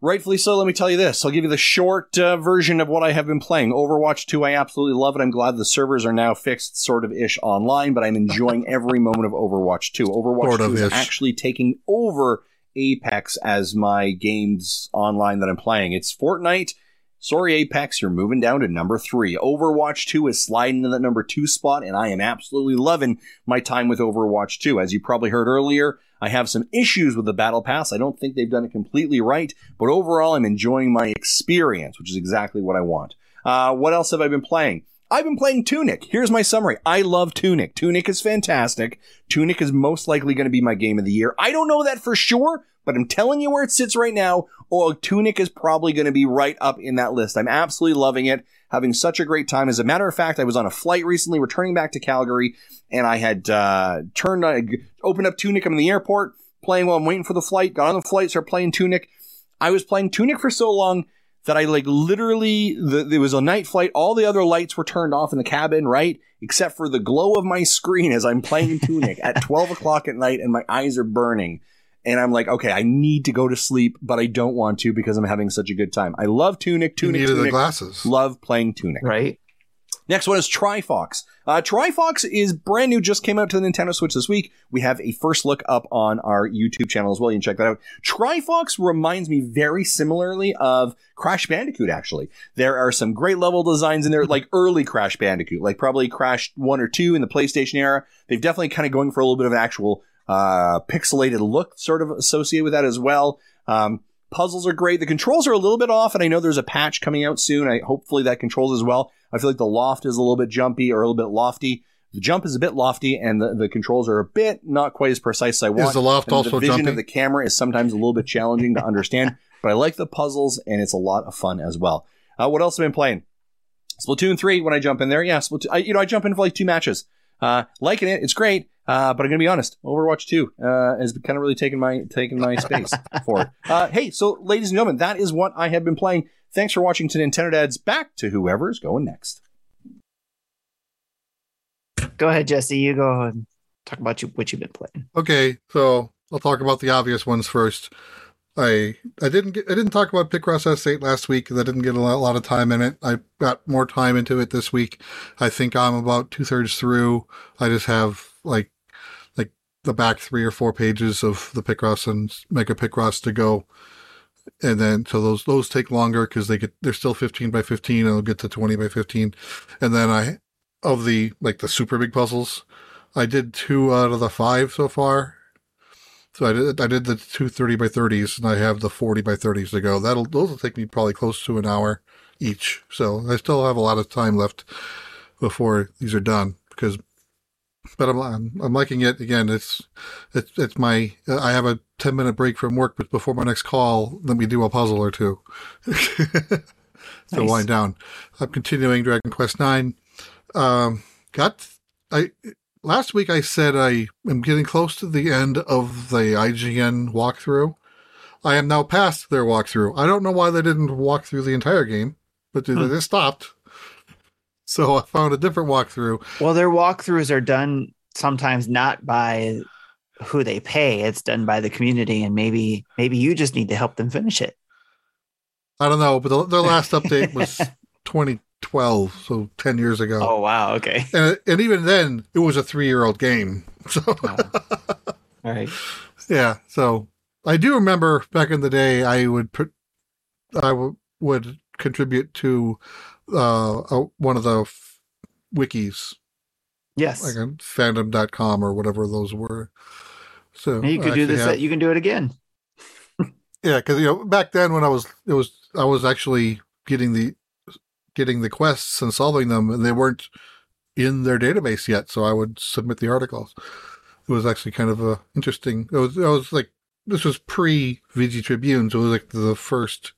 rightfully so, let me tell you this. I'll give you the short uh, version of what I have been playing. Overwatch 2, I absolutely love it. I'm glad the servers are now fixed, sort of ish online, but I'm enjoying every moment of Overwatch 2. Overwatch Sort 2 is ish. actually taking over Apex as my games online that I'm playing. It's Fortnite. Sorry, Apex, you're moving down to number three. Overwatch 2 is sliding into that number two spot, and I am absolutely loving my time with Overwatch 2. As you probably heard earlier, I have some issues with the Battle Pass. I don't think they've done it completely right, but overall, I'm enjoying my experience, which is exactly what I want. Uh, what else have I been playing? I've been playing Tunic. Here's my summary. I love Tunic. Tunic is fantastic. Tunic is most likely going to be my game of the year. I don't know that for sure, but I'm telling you where it sits right now. Oh, Tunic is probably going to be right up in that list. I'm absolutely loving it, having such a great time. As a matter of fact, I was on a flight recently, returning back to Calgary, and I had uh, turned, uh, opened up Tunic. I'm in the airport, playing while I'm waiting for the flight. Got on the flight, started playing Tunic. I was playing Tunic for so long that I like literally the, there was a night flight. All the other lights were turned off in the cabin, right? Except for the glow of my screen as I'm playing Tunic at (laughs) 12 o'clock at night, and my eyes are burning. And I'm like, okay, I need to go to sleep, but I don't want to because I'm having such a good time. I love Tunic. You Tunic. needed the Tunic. glasses. Love playing Tunic. Right? Next one is Trifox. Uh, Trifox is brand new, just came out to the Nintendo Switch this week. We have a first look up on our YouTube channel as well. You can check that out. Trifox reminds me very similarly of Crash Bandicoot, actually. There are some great level designs in there, like early Crash Bandicoot, like probably Crash 1 or 2 in the PlayStation era. They've definitely kind of going for a little bit of an actual uh, pixelated look sort of associated with that as well. Um, puzzles are great. The controls are a little bit off, and I know there's a patch coming out soon. I hopefully that controls as well. I feel like the loft is a little bit jumpy or a little bit lofty. The jump is a bit lofty, and the, the controls are a bit not quite as precise as I want. Is the loft And also the vision jumpy? of the camera is sometimes a little bit challenging to understand, (laughs) but I like the puzzles, and it's a lot of fun as well. Uh, what else have I been playing? Splatoon 3, when I jump in there, yeah, Splatoon, I, you know, I jump in for like two matches. Uh, liking it, it's great, uh, but I'm gonna be honest, Overwatch 2 uh, has kind of really taken my taken my space (laughs) for it. Uh, hey, so ladies and gentlemen, that is what I have been playing. Thanks for watching to Nintendo Dads. Back to whoever's going next. Go ahead, Jesse. You go and talk about you, what you've been playing. Okay, so I'll talk about the obvious ones first. I I didn't get I didn't talk about Picross S8 last week because I didn't get a lot, lot of time in it. I got more time into it this week. I think I'm about two thirds through. I just have like like the back three or four pages of the Picross and Mega Picross to go, and then so those those take longer because they get they're still 15 by 15 and they'll get to 20 by 15, and then I of the like the super big puzzles. I did two out of the five so far. So I did I did the two 30 by 30s and I have the 40 by 30s to go. That'll those will take me probably close to an hour each. So I still have a lot of time left before these are done because but I'm I'm, I'm liking it again. It's it's it's my I have a 10 minute break from work but before my next call let me do a puzzle or two. (laughs) to Nice. wind down. I'm continuing Dragon Quest 9. Um got I last week I said I am getting close to the end of the IGN walkthrough. I am now past their walkthrough. I don't know why they didn't walk through the entire game, but they, Hmm. they stopped. (laughs) So I found a different walkthrough. Well, their walkthroughs are done sometimes not by who they pay. It's done by the community, and maybe maybe you just need to help them finish it. I don't know, but the, their last (laughs) update was 2012, so 10 years ago. Oh wow, okay. (laughs) And, and even then, it was a three year old game. (laughs) So, All right. yeah. So I do remember back in the day, I would put, I w- would contribute to uh, uh, one of the f- wikis, Yes. like on fandom.com or whatever those were. So you could do this. have- You can do it again. Yeah, because you know back then when I was it was I was actually getting the getting the quests and solving them, and they weren't in their database yet. So I would submit the articles. It was actually kind of a interesting. It was it was like this was pre VG Tribune, so it was like the first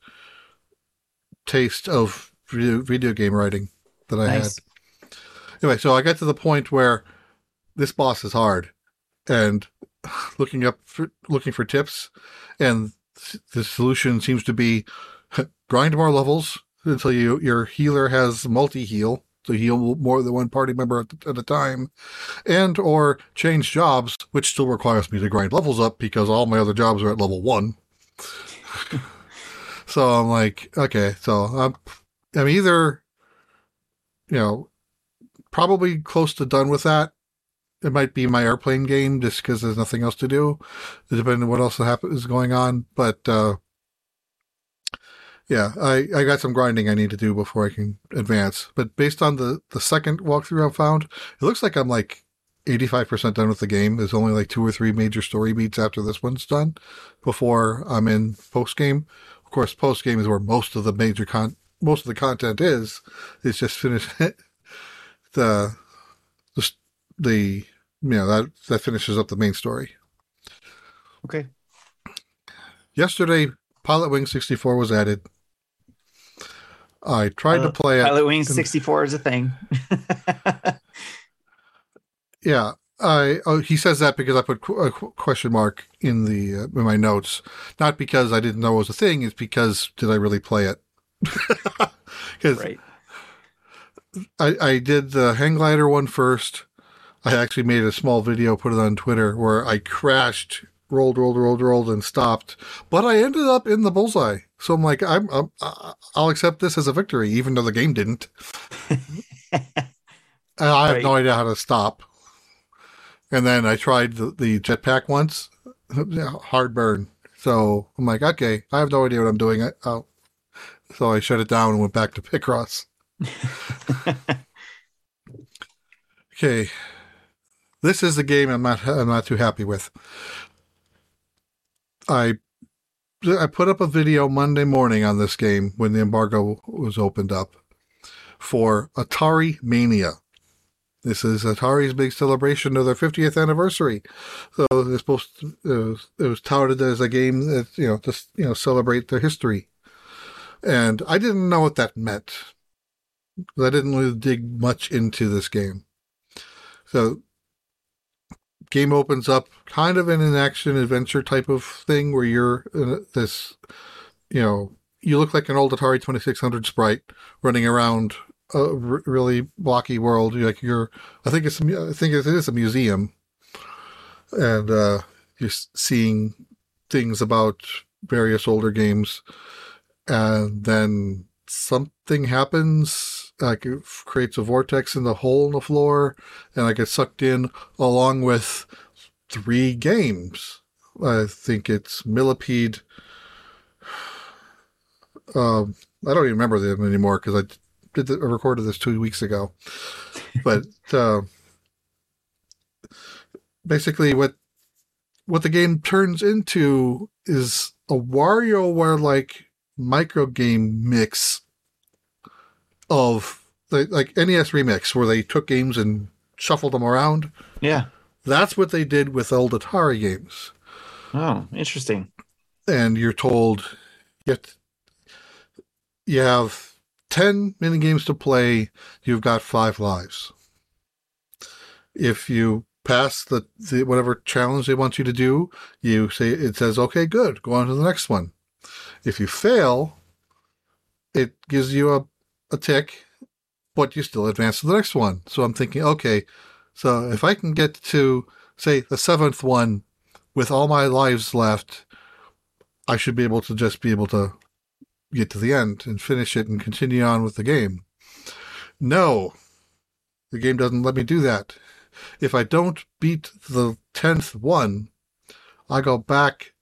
taste of video, video game writing that I Nice. had. Anyway, so I got to the point where this boss is hard, and looking up for, looking for tips, and the solution seems to be (laughs) grind more levels until you your healer has multi heal to heal more than one party member at, at a time, and or change jobs, which still requires me to grind levels up because all my other jobs are at level one. (laughs) so I'm like, okay, so I'm I'm either, you know, probably close to done with that. It might be my airplane game just because there's nothing else to do, depending on what else happen- is going on. But uh, yeah, I, I got some grinding I need to do before I can advance. But based on the, the second walkthrough I found, it looks like I'm like 85% done with the game. There's only like two or three major story beats after this one's done before I'm in post game. Of course, post game is where most of the major con, most of the content is. It's just finished (laughs) the, the, the, you know, that, that finishes up the main story. Okay. Yesterday, Pilot Wing 64 was added. I tried to Uh, play it. Pilot Wings 64 is a thing. (laughs) Yeah, I. Oh, he says that because I put a question mark in the uh, in my notes, not because I didn't know it was a thing. It's because did I really play it? (laughs) Because right. I, I did the hang glider one first. I actually made a small video, put it on Twitter, where I crashed, rolled, rolled, rolled, rolled, and stopped. But I ended up in the bullseye. So I'm like, I'm, I'm I'll accept this as a victory, even though the game didn't. (laughs) I have no idea how to stop. And then I tried the, the jetpack once, (laughs) hard burn. So I'm like, okay, I have no idea what I'm doing. I, I'll, so I shut it down and went back to (laughs) Picross. Okay, this is the game I'm not I'm not too happy with. I I put up a video Monday morning on this game when the embargo was opened up for Atari Mania. This is Atari's big celebration of their 50th anniversary. So it's supposed to, it, was, it was touted as a game that you know just you know celebrate their history, and I didn't know what that meant. I didn't really dig much into this game. So game opens up kind of in an action adventure type of thing where you're this, you know, you look like an old Atari 2600 sprite running around a really blocky world. You're like you're, I think it's, I think it is a museum, and uh, you're seeing things about various older games, and then something happens. Like it creates a vortex in the hole in the floor, and I get sucked in along with three games. I think it's Millipede. (sighs) Um, I don't even remember them anymore because I did the, I recorded this two weeks ago. (laughs) But uh, basically, what what the game turns into is a WarioWare like micro game mix of like, like NES remix where they took games and shuffled them around. yeah. That's what they did with old Atari games. Oh, interesting. And you're told you have, you have 10 mini games to play, you've got five lives. If you pass the, the whatever challenge they want you to do, you say it says, okay, good, go on to the next one. If you fail, it gives you a, a tick, but you still advance to the next one. So I'm thinking, okay, so if I can get to, say, the seventh one with all my lives left, I should be able to just be able to get to the end and finish it and continue on with the game. No, the game doesn't let me do that. If I don't beat the tenth one, I go back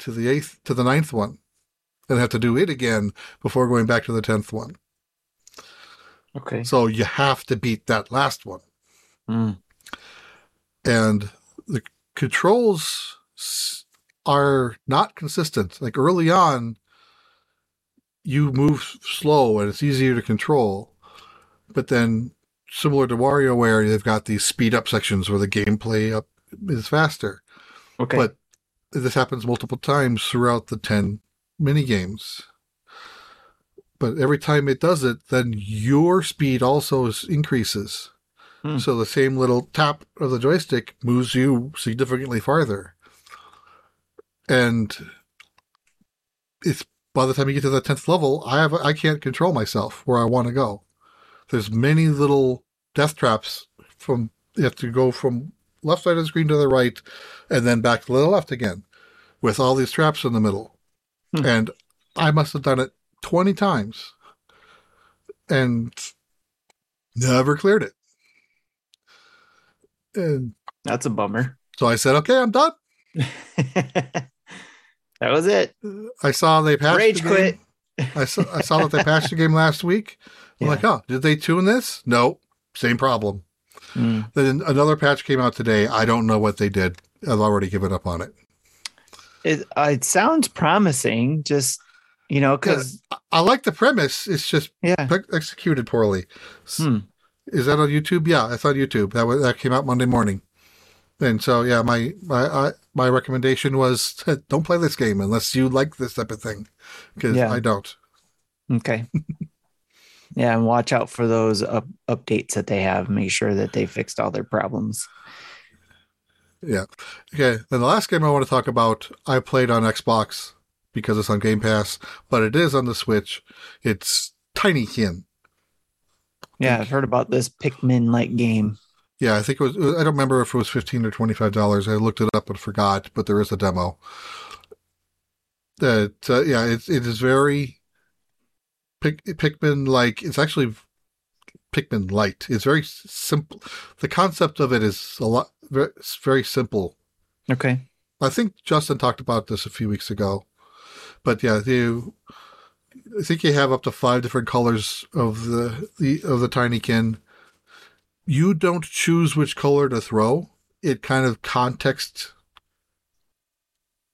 to the eighth to the ninth one and have to do it again before going back to the tenth one. Okay. So you have to beat that last one. Mm. and the controls are not consistent. Like early on, you move slow and it's easier to control, but then similar to WarioWare, they've got these speed up sections where the gameplay up is faster. Okay. But this happens multiple times throughout the 10 mini games. But every time it does it, then your speed also increases. Hmm. So the same little tap of the joystick moves you significantly farther. And it's by the time you get to the 10th level, I have I can't control myself where I want to go. there's many little death traps from you have to go from left side of the screen to the right and then back to the left again with all these traps in the middle. Hmm. And I must have done it 20 times and never cleared it. And That's a bummer. so I said, okay, I'm done. (laughs) that was it. I saw they patched Rage the quit. game. I saw, I saw that they patched the game last week. I'm Yeah. like, oh, did they tune this? No, same problem. Mm. Then another patch came out today. I don't know what they did. I've already given up on it. It uh, it sounds promising. Just you know, because I, I like the premise. It's just yeah. pe- executed poorly. Hmm. Is that on YouTube? Yeah, it's on YouTube. That was, that came out Monday morning. And so, yeah, my my I, my recommendation was (laughs) don't play this game unless you like this type of thing, because Yeah. I don't. Okay. (laughs) yeah, and watch out for those up- updates that they have. Make sure that they fixed all their problems. Yeah. Okay. Then the last game I want to talk about, I played on Xbox because it's on Game Pass, but it is on the Switch. It's Tinykin. Yeah, I've heard about this Pikmin like game. Yeah, I think it was. I don't remember if it was fifteen or twenty five dollars. I looked it up and forgot, but there is a demo. That uh, yeah, it it is very Pick, Pikmin like. It's actually Pikmin light. It's very simple. The concept of it is a lot very, very simple. Okay. I think Justin talked about this a few weeks ago, but yeah, you. I think you have up to five different colors of the, the of the tinykin. You don't choose which color to throw. It kind of context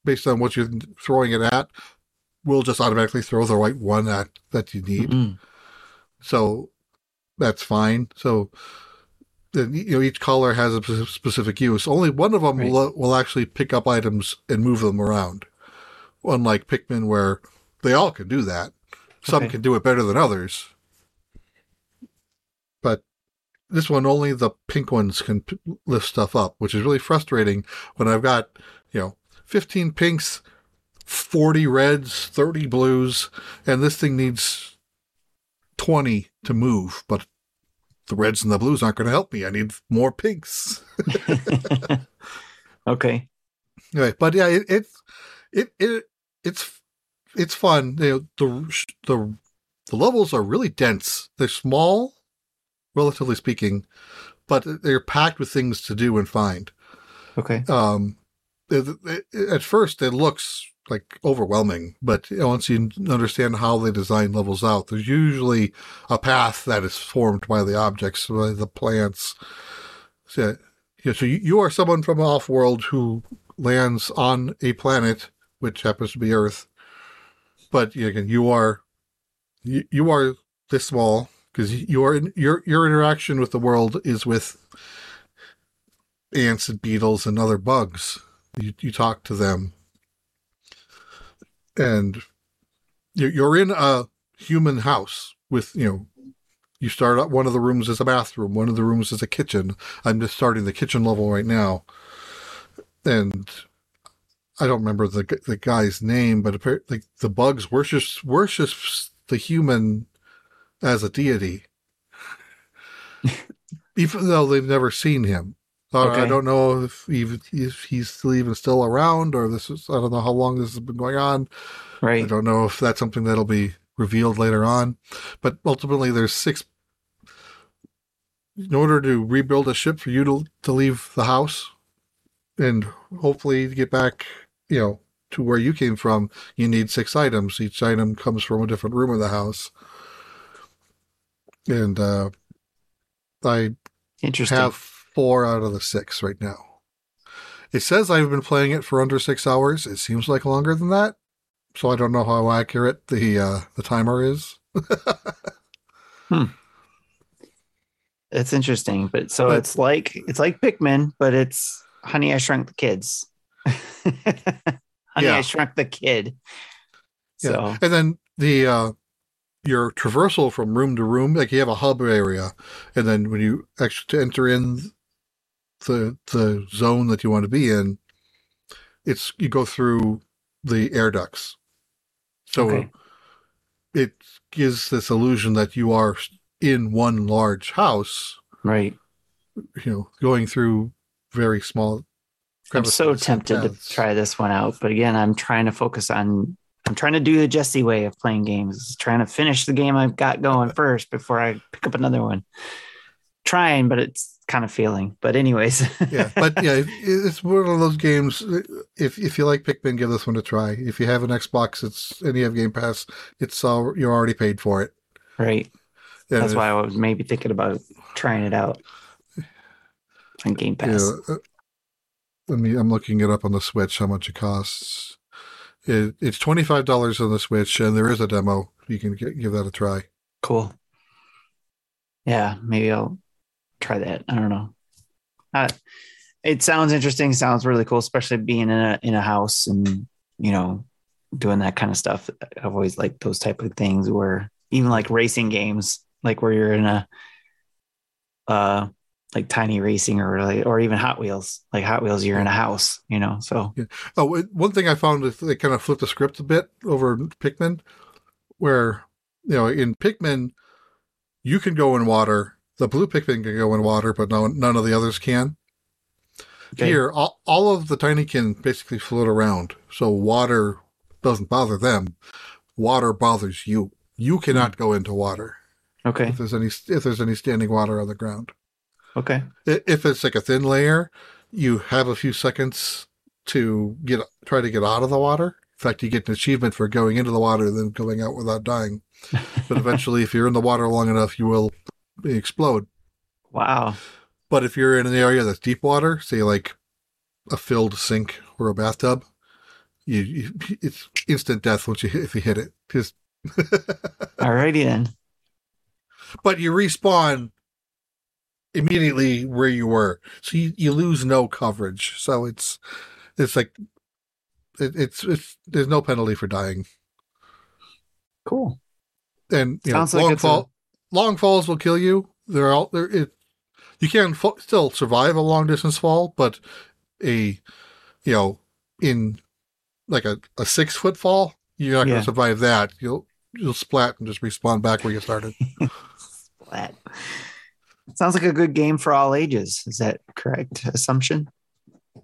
based on what you're throwing it at will just automatically throw the right one that that you need. Mm. So that's fine. So then, you know each color has a specific use. Only one of them Right. will will actually pick up items and move them around. Unlike Pikmin, where they all can do that. Some Okay. can do it better than others. But this one, only the pink ones can p- lift stuff up, which is really frustrating when I've got, you know, 15 pinks, 40 reds, 30 blues, and this thing needs 20 to move, but the reds and the blues aren't going to help me. I need more pinks. (laughs) okay. Anyway, but yeah, it, it's it it it's it's fun. You know, the the the levels are really dense. They're small, relatively speaking, but they're packed with things to do and find. Okay. Um, it- it- at first, it looks like overwhelming, but once you understand how they design levels out, there's usually a path that is formed by the objects, by the plants. So, yeah, so you, you are someone from off world who lands on a planet, which happens to be Earth. But again, you are you, you are this small because you are in, your your interaction with the world is with ants and beetles and other bugs. You you talk to them, and you- you're in a human house with you know. You start up one of the rooms as a bathroom, one of the rooms is a kitchen. I'm just starting the kitchen level right now, and I don't remember the the guy's name, but apparently the bugs worships worships the human as a deity, (laughs) even though they've never seen him. So I don't know if even if he's still even still around, or this is I don't know how long this has been going on. I don't know if that's something that'll be revealed later on. But ultimately, there's six. In order to rebuild a ship for you to to leave the house, and hopefully to get back, you know, to where you came from, you need six items. Each item comes from a different room of the house. And uh, I Interesting. have four out of the six right now. It says I've been playing it for under six hours. It seems like longer than that, so I don't know how accurate the uh, the timer is. (laughs) hmm. It's interesting, but so But- it's like it's like Pikmin, but it's Honey I Shrunk the Kids. (laughs) Honey Yeah. I Shrunk the Kid. So And then the uh, your traversal from room to room, like you have a hub area, and then when you actually to enter in the the zone that you want to be in, it's you go through the air ducts. So Okay. it gives this illusion that you are in one large house, Right. you know, going through very small. I'm so tempted to try this one out, but again, I'm trying to focus on. I'm trying to do the Jesse way of playing games. Trying to finish the game I've got going first before I pick up another one. Trying, but it's kind of failing. But anyways, yeah, (laughs) but yeah, it's one of those games. If if you like Pikmin, give this one a try. If you have an Xbox, it's and you have Game Pass, it's all you're already paid for it. right. And That's why I was maybe thinking about trying it out on Game you Pass. know, uh, let me. I'm looking it up on the Switch. How much it costs? It, it's twenty five dollars on the Switch, and there is a demo. You can get, give that a try. Cool. Yeah, maybe I'll try that. I don't know. Uh, it sounds interesting. Sounds really cool, especially being in a in a house and you know doing that kind of stuff. I've always liked those type of things where even like racing games, like where you're in a uh like tiny racing or like, or even Hot Wheels, like Hot Wheels, you're in a house, you know. So Oh, it- one thing I found is they kind of flipped the script a bit over Pikmin, where you know in Pikmin you can go in water. The blue Pikmin can go in water, but no, none of the others can. okay. Here, all, all of the Tinykin basically float around, so water doesn't bother them. Water bothers you. You cannot hmm. go into water okay, if there's any if there's any standing water on the ground. Okay, If it's like a thin layer, you have a few seconds to get try to get out of the water. In fact, you get an achievement for going into the water and then going out without dying. (laughs) But eventually, if you're in the water long enough, you will explode. wow, But if you're in an area that's deep water, say like a filled sink or a bathtub, you, you it's instant death once you hit, if you hit it. Just, (laughs) alrighty then. but you respawn immediately where you were, so you, you lose no coverage. So it's it's like it, it's it's there's no penalty for dying, Cool. and you know, Sounds like long it's a- fall long falls will kill you. They're all there. It you can fa- still survive a long distance fall, but a you know in like a, a six foot fall, you're not going to survive that. You'll you'll splat and just respawn back where you started. (laughs) Splat. Sounds like a good game for all ages. Is that correct assumption? I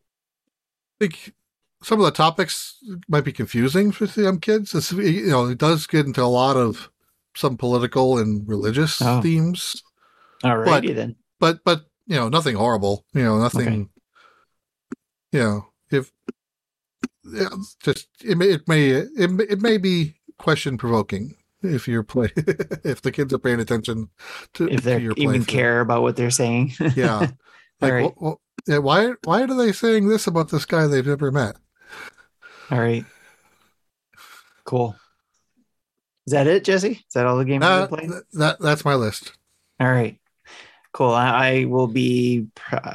think some of the topics might be confusing for some kids. It's, you know, it does get into a lot of some political and religious Oh. themes, Alrighty then. but but you know, nothing horrible. You know, nothing. Okay. You know, if yeah, just it may it may it, may- it may be question provoking if you're play (laughs) if the kids are paying attention to If they even care about what they're saying. (laughs) Yeah. Like, All right. wh- yeah, why why are they saying this about this guy they've never met? All right. Cool. Is that it, Jesse? Is that all the games Uh, you've been playing? th- that that's my list. All right. Cool. I, I will be,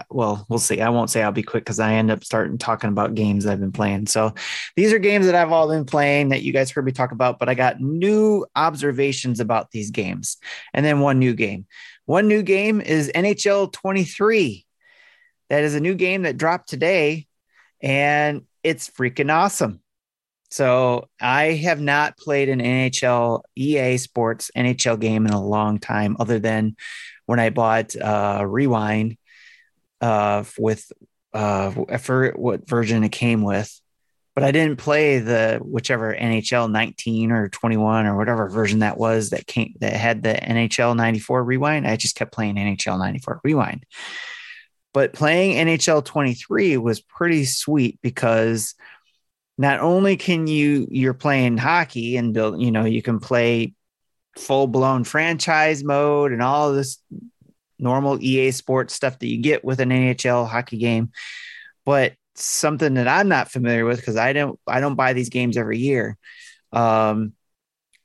well, we'll see. I won't say I'll be quick because I end up starting talking about games I've been playing. So these are games that I've all been playing that you guys heard me talk about, but I got new observations about these games and then one new game. One new game is NHL 23. That is a new game that dropped today and it's freaking awesome. So I have not played an NHL EA Sports NHL game in a long time, other than when I bought uh, Rewind uh, with uh, what version it came with, but I didn't play the whichever NHL 19 or 21 or whatever version that was that came that had the NHL 94 Rewind. I just kept playing NHL 94 Rewind. But playing NHL 23 was pretty sweet because not only can you you're playing hockey and build, you know, you can play full blown franchise mode and all this normal EA sports stuff that you get with an NHL hockey game. But something that I'm not familiar with because I don't I don't buy these games every year. Um,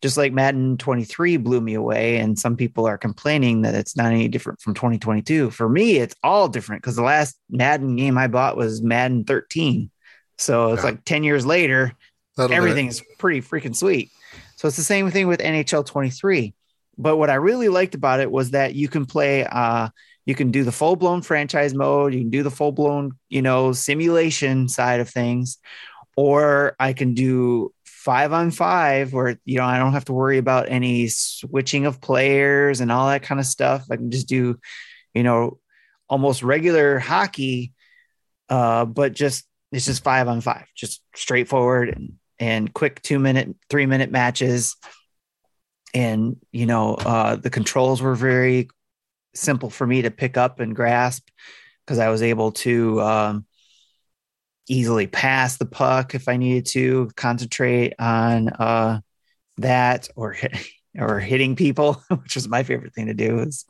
just like Madden 23 blew me away, and some people are complaining that it's not any different from 2022. For me, it's all different because the last Madden game I bought was Madden 13. So it's Yeah. like 10 years later, That'll do it. everything is pretty freaking sweet. So it's the same thing with NHL 23. But what I really liked about it was that you can play, uh, you can do the full blown franchise mode, you can do the full blown, you know, simulation side of things, or I can do five on five where you know I don't have to worry about any switching of players and all that kind of stuff. I can just do, you know, almost regular hockey, uh, but just it's just five on five, just straightforward and and quick two minute, three minute matches. And you know, uh, the controls were very simple for me to pick up and grasp because I was able to um, easily pass the puck if I needed to, concentrate on uh, that or (laughs) or hitting people, (laughs) which was my favorite thing to do is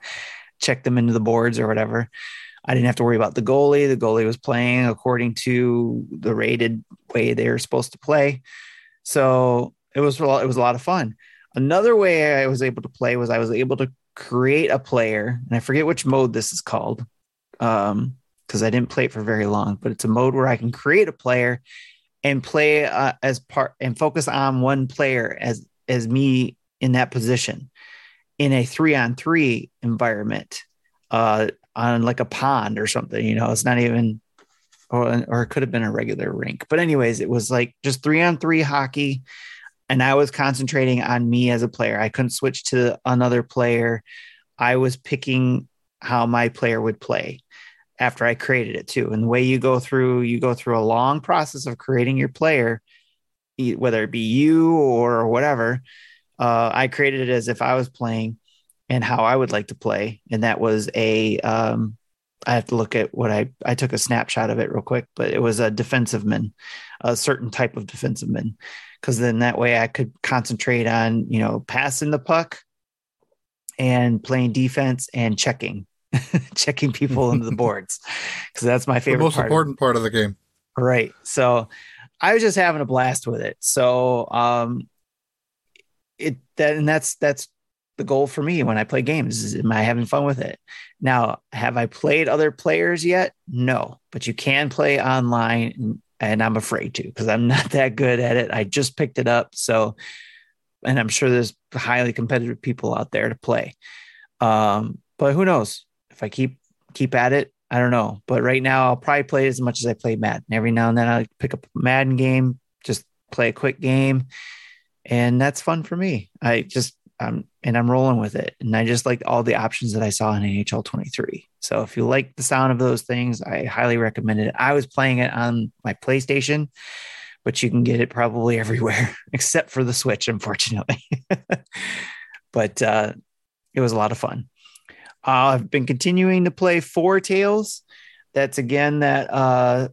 check them into the boards or whatever. I didn't have to worry about the goalie. The goalie was playing according to the rated way they were supposed to play. So it was it was a lot of fun. Another way I was able to play was I was able to create a player, and I forget which mode this is called. Um, because I didn't play it for very long, but it's a mode where I can create a player and play uh, as part and focus on one player as as me in that position in a three on three environment uh, on like a pond or something. You know, it's not even or or it could have been a regular rink, but anyways, it was like just three on three hockey. And I was concentrating on me as a player. I couldn't switch to another player. I was picking how my player would play after I created it too. And the way you go through, you go through a long process of creating your player, whether it be you or whatever. Uh, I created it as if I was playing and how I would like to play. And that was a, um, I have to look at what I, I took a snapshot of it real quick, but it was a defensive man, a certain type of defensive man. Cause then that way I could concentrate on, you know, passing the puck and playing defense and checking (laughs) checking people into the (laughs) boards because that's my favorite. The most part important of part of the game. Right. So I was just having a blast with it. So um, it that and that's that's the goal for me when I play games. Is am I having fun with it? Now, have I played other players yet? No, but you can play online, and, I'm afraid to because I'm (laughs) not that good at it. I just picked it up, so and I'm sure there's highly competitive people out there to play. Um, but who knows? if I keep keep at it, I don't know. But right now, I'll probably play as much as I play Madden. Every now and then, I pick up a Madden game, just play a quick game, and that's fun for me. I just um and I'm rolling with it, and I just like all the options that I saw in NHL 23. So if you like the sound of those things, I highly recommend it. I was playing it on my PlayStation, but you can get it probably (laughs) everywhere except for the Switch, unfortunately. (laughs) but uh, it was a lot of fun. Uh, I've been continuing to play Foretales. That's again that uh,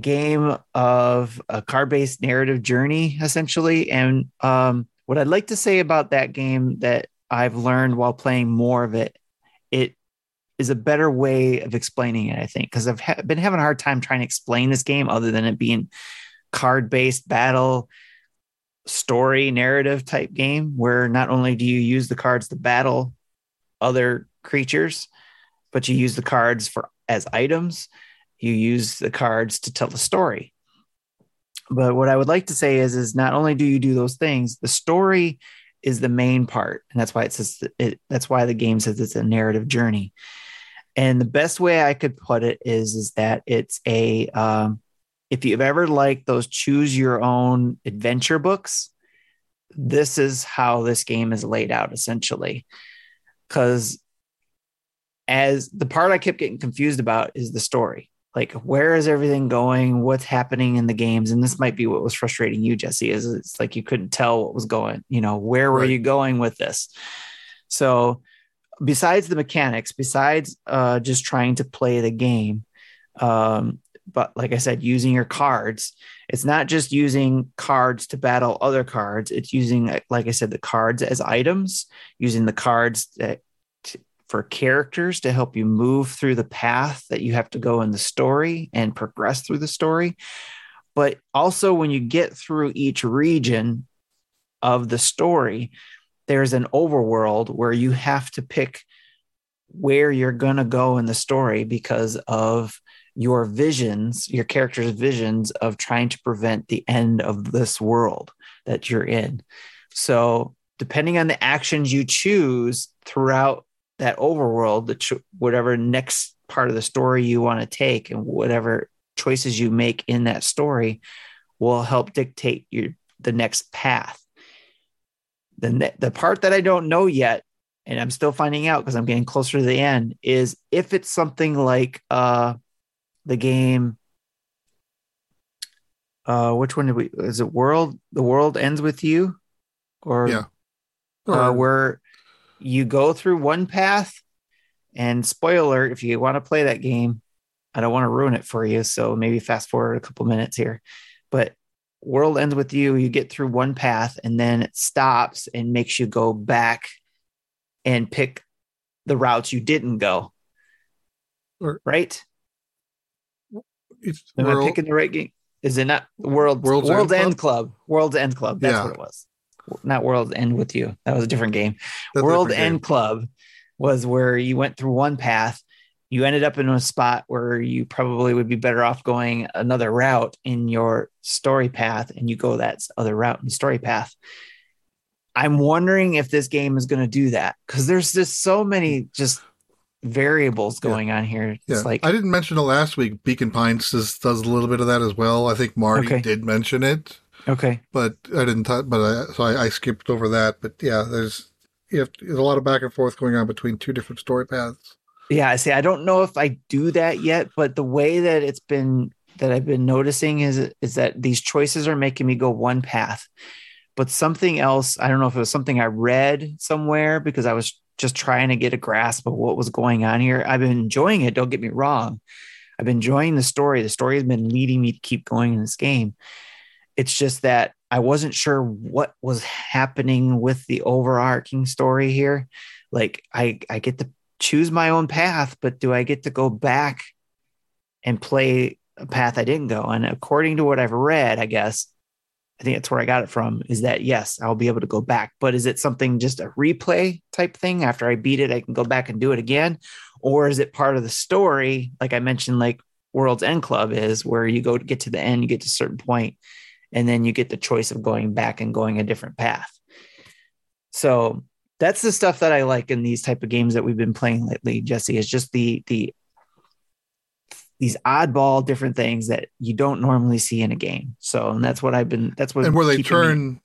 game of a card based narrative journey, essentially. And um, what I'd like to say about that game that I've learned while playing more of it, it is a better way of explaining it, I think, because I've ha- been having a hard time trying to explain this game other than it being card based battle story narrative type game where not only do you use the cards to battle other creatures, but you use the cards for as items. You use the cards to tell the story. But what I would like to say is, is not only do you do those things, the story is the main part, and that's why it says it, that's why the game says it's a narrative journey. And the best way I could put it is, is that it's a um, if you've ever liked those choose your own adventure books, this is how this game is laid out essentially. Because as the part I kept getting confused about is the story. Like, where is everything going? What's happening in the games? And this might be what was frustrating you, Jesse, is it's like you couldn't tell what was going, you know, where were right. you going with this? So, besides the mechanics, besides uh, just trying to play the game, um, but like I said, using your cards, it's not just using cards to battle other cards. It's using, like I said, the cards as items, using the cards that for characters to help you move through the path that you have to go in the story and progress through the story. But also, when you get through each region of the story, there's an overworld where you have to pick where you're going to go in the story because of your visions, your character's visions of trying to prevent the end of this world that you're in. So, depending on the actions you choose throughout that overworld, the ch- whatever next part of the story you want to take, and whatever choices you make in that story will help dictate your the next path. The ne- the part that I don't know yet, and I'm still finding out because I'm getting closer to the end, is if it's something like uh the game. Uh, which one did we? Is it World? The World Ends with You, or Yeah. uh, Or- where you go through one path. And spoiler alert, if you want to play that game, I don't want to ruin it for you. So maybe fast forward a couple minutes here. But world ends with you. You get through one path and then it stops and makes you go back and pick the routes you didn't go. Or- right? it's Am I picking the right game? Is it not World World's World's, End End, Club? World's End Club. That's Yeah. what it was. Not World End with you. That was a different game. that's World different game. End Club was where you went through one path. You ended up in a spot where you probably would be better off going another route in your story path, and you go that other route in the story path. I'm wondering if this game is going to do that because there's just so many just variables Yeah. going on here. It's Yeah, like I didn't mention it last week. Beacon Pines does, does a little bit of that as well. I think Marty Okay. did mention it, okay, but I didn't. T- but I, so I, I skipped over that. But yeah, there's you have, there's a lot of back and forth going on between two different story paths. yeah. I see. I don't know if I do that yet, but the way that it's been that I've been noticing is is that these choices are making me go one path, but something else. I don't know if it was something I read somewhere because I was just trying to get a grasp of what was going on here. I've been enjoying it. Don't get me wrong. I've been enjoying the story. The story has been leading me to keep going in this game. It's just that I wasn't sure what was happening with the overarching story here. Like I, I get to choose my own path, but do I get to go back and play a path I didn't go? And according to what I've read, I guess I think that's where I got it from is that yes, I'll be able to go back. But is it something just a replay type thing? After I beat it, I can go back and do it again? Or is it part of the story? Like I mentioned, like World's End Club is where you go to get to the end, you get to a certain point, and then you get the choice of going back and going a different path. So that's the stuff that I like in these type of games that we've been playing lately, Jesse, is just the the these oddball different things that you don't normally see in a game. So, and that's what I've been. That's what and where they keeping me- turn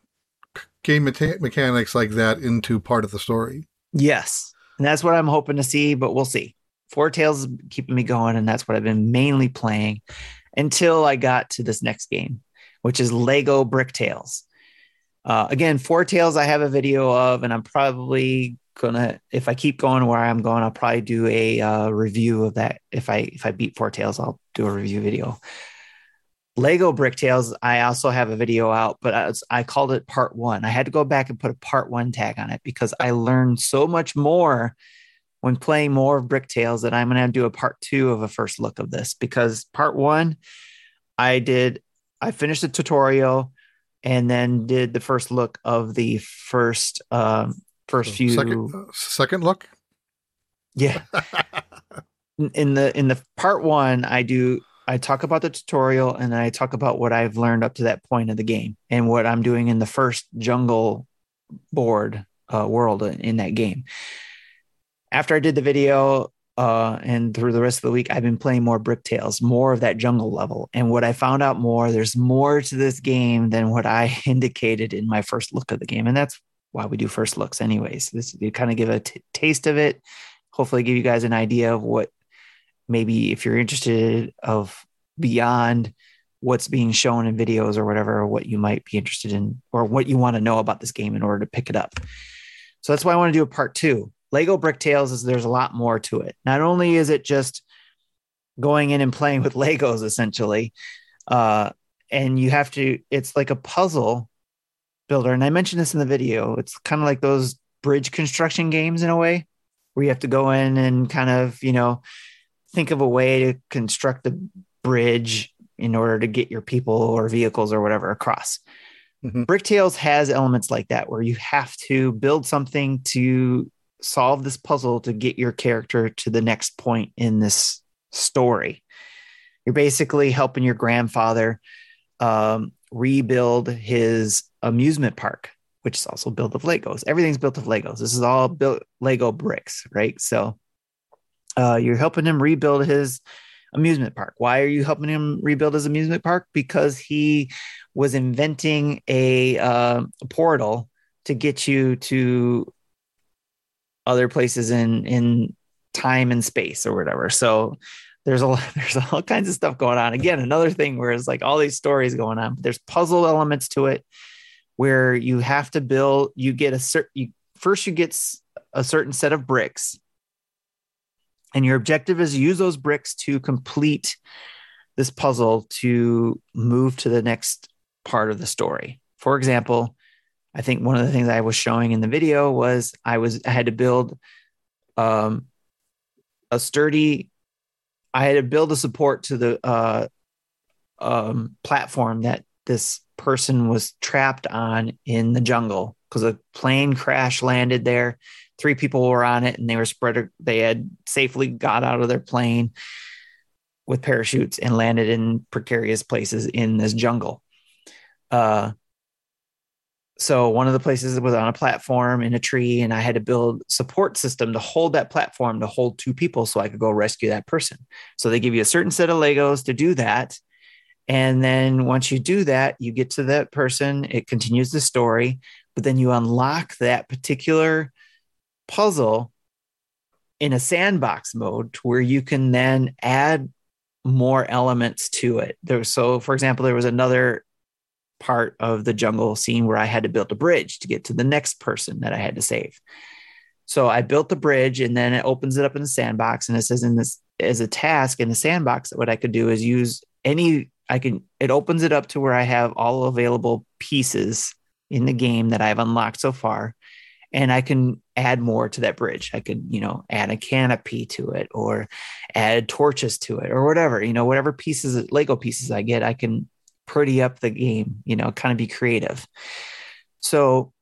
game meta- mechanics like that into part of the story. Yes. And that's what I'm hoping to see, but we'll see. Foretales is keeping me going, and that's what I've been mainly playing until I got to this next game, which is Lego Brick Tales. Uh, again, Foretales I have a video of, and I'm probably gonna if I keep going where I'm going, I'll probably do a uh, review of that. If I if I beat Foretales, I'll do a review video. Lego Brick Tales, I also have a video out, but I, was- I called it part one. I had to go back and put a part one tag on it because I learned so much more when playing more of Brick Tales that I'm going to do a part two of a first look of this because part one, I did, I finished the tutorial and then did the first look of the first, um, first few, second, uh, second look. yeah, (laughs) in- in the in the part one i do i talk about the tutorial and then i talk about what i've learned up to that point of the game and what i'm doing in the first jungle board uh, world in that game after i did the video uh, and through the rest of the week i've been playing more brick tales more of that jungle level. And what i found out more there's more to this game than what i (laughs) indicated in my first look of the game. And that's why we do first looks anyways. This you kind of give a t- taste of it hopefully give you guys an idea of what maybe if you're interested of beyond what's being shown in videos or whatever what you might be interested in or what you want to know about this game in order to pick it up. So that's why i want to do a part two lego brick tales is there's a lot more to it not only is it just going in and playing with (laughs) legos essentially uh, and you have to it's like a puzzle builder and i mentioned this in the video it's kind of like those bridge construction games in a way where you have to go in and kind of, you know, think of a way to construct a bridge in order to get your people or vehicles or whatever across. Mhm. Brick Tales has elements like that where you have to build something to solve this puzzle to get your character to the next point in this story. You're basically helping your grandfather um, rebuild his amusement park which is also built of Legos. Everything's built of Legos. This is all built Lego bricks, right? So uh, you're helping him rebuild his amusement park. Why are you helping him rebuild his amusement park? Because he was inventing a, uh, a portal to get you to other places in in time and space or whatever. So there's a (laughs) there's all kinds of stuff going on. Again, another thing where it's like all these stories going on. But there's puzzle elements to it where you have to build. You get a certain you first you get a certain set of bricks, and your objective is use those bricks to complete this puzzle to move to the next part of the story. For example, I think one of the things I was showing in the video was I was I had to build um, a sturdy I had to build a support to the uh, um, platform that this person was trapped on in the jungle because a plane crash landed there. Three people were on it and they were spread. They had safely got out of their plane with parachutes and landed in precarious places in this jungle. Uh, so one of the places was on a platform in a tree and i had to build support system to hold that platform to hold two people so i could go rescue that person. So they give you a certain set of legos to do that. And then once you do that you get to that person it continues the story but then you unlock that particular puzzle in a sandbox mode where you can then add more elements to it. There so for example there was another part of the jungle scene where I had to build a bridge to get to the next person that I had to save. So I built the bridge and then it opens it up in the sandbox and it says in this as a task in the sandbox that what I could do is use any I can it opens it up to where I have all available pieces in the game that I've unlocked so far and I can add more to that bridge. I could, you know, add a canopy to it or add torches to it or whatever, you know, whatever pieces Lego pieces I get, I can pretty up the game, you know, kind of be creative. So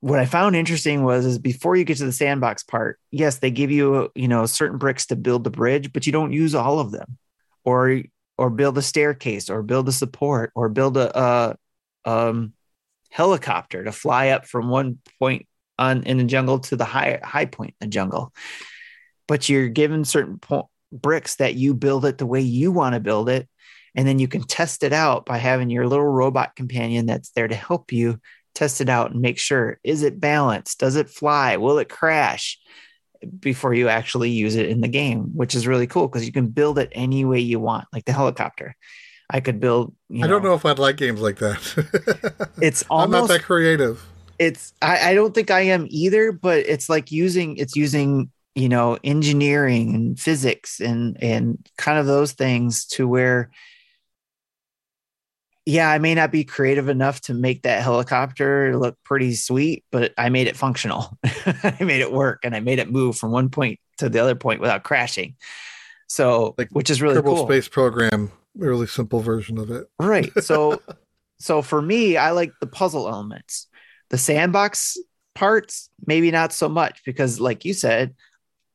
what I found interesting was is before you get to the sandbox part, yes, they give you, you know, certain bricks to build the bridge, but you don't use all of them. Or or build a staircase or build a support or build a, a um, helicopter to fly up from one point on in the jungle to the high high point in the jungle. But you're given certain po- bricks that you build it the way you want to build it and then you can test it out by having your little robot companion that's there to help you test it out and make sure is it balanced? Does it fly? Will it crash? Before you actually use it in the game, which is really cool because you can build it any way you want, like the helicopter. I could build. You know, I don't know if I'd like games like that. (laughs) it's almost I'm not that creative. It's I, I don't think I am either, but it's like using it's using you know engineering and physics and and kind of those things to where yeah, I may not be creative enough to make that helicopter look pretty sweet, but I made it functional. (laughs) I made it work and I made it move from one point to the other point without crashing. So, like which is really Kerbal cool. Space Program, really simple version of it. Right. (laughs) So, so for me, I like the puzzle elements. The sandbox parts, maybe not so much because, like you said,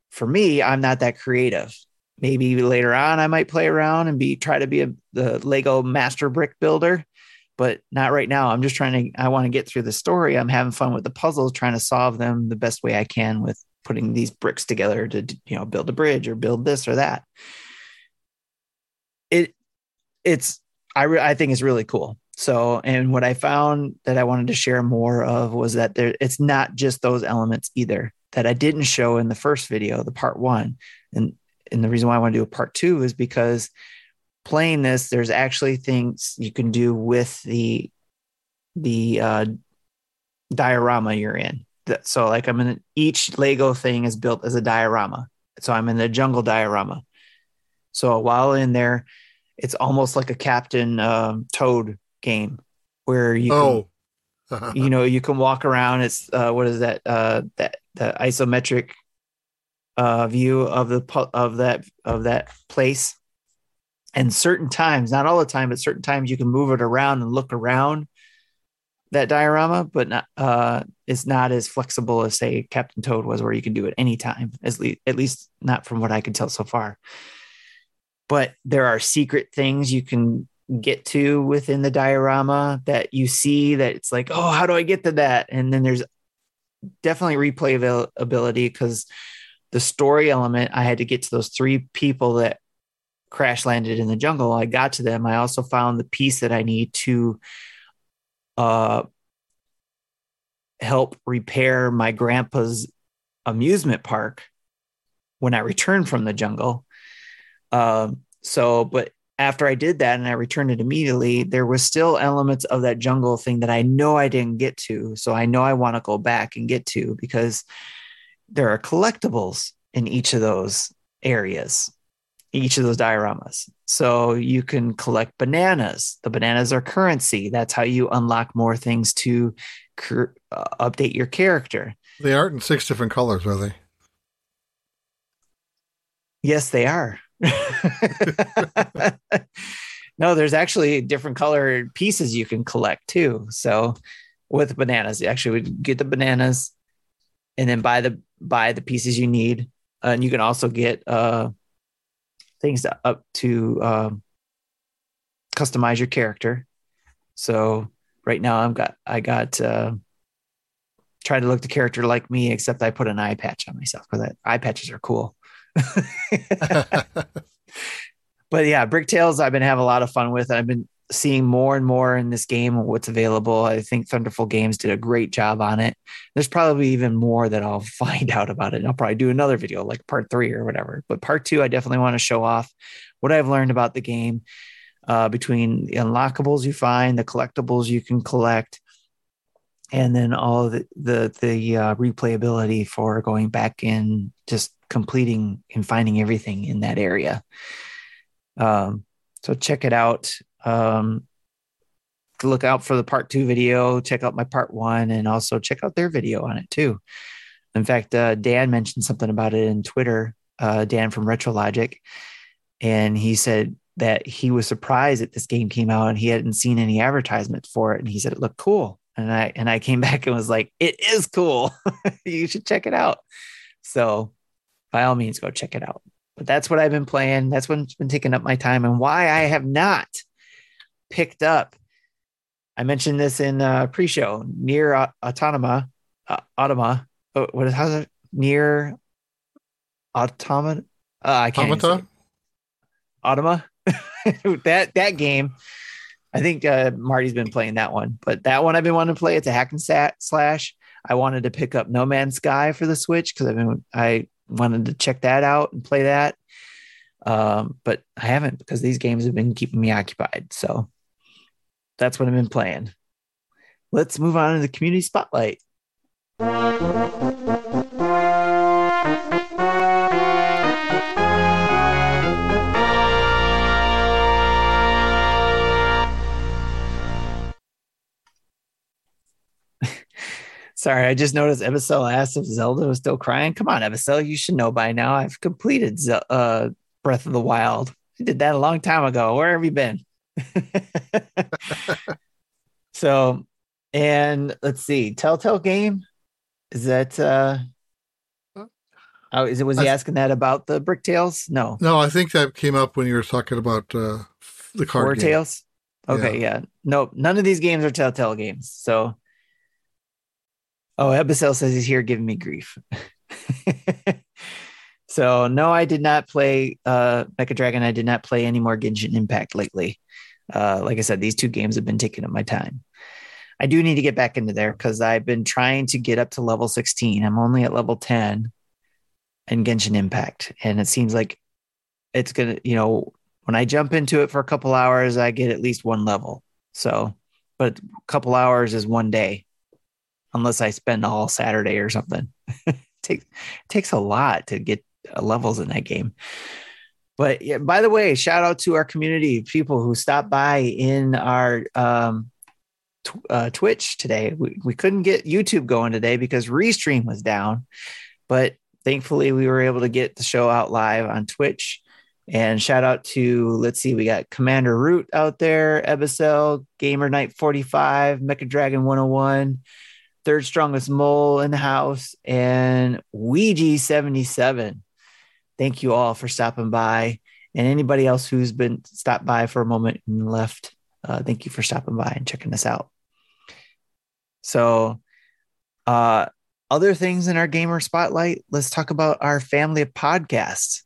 for me, I'm not that creative maybe later on I might play around and be try to be a the Lego master brick builder, but not right now. I'm just trying to I want to get through the story. I'm having fun with the puzzles, trying to solve them the best way I can with putting these bricks together to you know build a bridge or build this or that. It it's I re- I think it's really cool. So, and what I found that I wanted to share more of was that there it's not just those elements either that I didn't show in the first video, the part one. And and the reason why I want to do a part two is because playing this, there's actually things you can do with the the uh, diorama you're in. So like I'm in each Lego thing is built as a diorama. So I'm in the jungle diorama. So while in there, it's almost like a Captain um, Toad game where you oh. Can, (laughs) you know you can walk around. It's uh, what is that uh, that the isometric uh, view of the of that of that place. And certain times, not all the time, but certain times, you can move it around and look around that diorama, but not, uh, it's not as flexible as say Captain Toad was, where you can do it anytime. At least, at least not from what I can tell so far. But there are secret things you can get to within the diorama that you see that it's like, oh, how do I get to that? And then there's definitely replay ability because the story element, I had to get to those three people that crash landed in the jungle. I got to them. I also found the piece that I need to uh, help repair my grandpa's amusement park when I returned from the jungle. Um, so, but after I did that and I returned it immediately, there was still elements of that jungle thing that I know I didn't get to. So I know I want to go back and get to because there are collectibles in each of those areas, each of those dioramas. So you can collect bananas. The bananas are currency. That's how you unlock more things to cur- uh, update your character. They aren't in six different colors, are they? Yes, they are. (laughs) (laughs) no, there's actually different colored pieces you can collect too. So with bananas, you actually would get the bananas and then buy the buy the pieces you need. Uh, and you can also get uh, things to, up to um, customize your character. So right now I've got I got uh, try to look the character like me, except I put an eye patch on myself because eye patches are cool. (laughs) (laughs) but yeah, Brick Tales I've been having a lot of fun with. I've been seeing more and more in this game what's available. I think Thunderful Games did a great job on it. There's probably even more that I'll (laughs) find out about it. I'll probably do another video like part three or whatever. But part two, I definitely want to show off what I've learned about the game uh, between the unlockables you find, the collectibles you can collect, and then all the the, the uh, replayability for going back in, just completing and finding everything in that area. Um, so check it out. Um, look out for the part two video. Check out my part one, and also check out their video on it too. In fact, uh, Dan mentioned something about it in Twitter. Uh, Dan from RetroLogic, and he said that he was surprised that this game came out and he hadn't seen any advertisement for it, and he said it looked cool. And I and I came (laughs) back and was like, it is cool. (laughs) you should check it out. So, by all means, go check it out. But that's what I've been playing. That's what's been taking up my time, and why I have not picked up. I mentioned this in uh, pre-show. near uh, Autonoma, uh, Automa. Oh, what is how's it? NieR Automata. Uh, I can't. Automata? (laughs) Automa. that that game. I think uh, Marty's been playing that one, but that one I've been wanting to play. It's a hack and sat slash. I wanted to pick up No Man's Sky for the Switch because I've been I wanted to check that out and play that. Um, but I haven't because these games have been keeping me occupied. So that's what I've been playing. Let's move on to the community spotlight. (laughs) Sorry, I just noticed Ebicel asked if Zelda was still crying. Come on, Ebicel, you should know by now. I've completed uh, Breath of the Wild. I did that a long time ago. Where have you been? (laughs) so, and let's see, Telltale game. Is that uh oh is it was he asking that about the Brick Tales? No. No, I think that came up when you were talking about uh, the card Four game. Tales? Okay, yeah. Nope. None of these games are Telltale games. So Oh, Ebicel says he's here giving me grief. (laughs) so no, I did not play uh Mecha Dragon. I did not play any more Genshin Impact lately. Uh, like I said, these two games have been taking up my time. I do need to get back into there because I've been trying to get up to level 16. I'm only at level 10 in Genshin Impact. And it seems like it's gonna, you know, when I jump into it for a couple hours, I get at least one level. So, but a couple hours is one day, unless I spend all Saturday or something. (laughs) it takes takes a lot to get uh, levels in that game. But yeah, by the way, shout out to our community people who stopped by in our um, tw- uh, Twitch today. We, we couldn't get YouTube going today because Restream was down, but thankfully we were able to get the show out live on Twitch. And shout out to, let's see, we got Commander Root out there, Ebicel, Gamer Night 45, Mecha Dragon 101, Third Strongest Mole in the house, and Ouija 77. Thank you all for stopping by. And anybody else who's been stopped by for a moment and left, uh, thank you for stopping by and checking us out. So, uh, other things in our gamer spotlight, let's talk about our family of podcasts.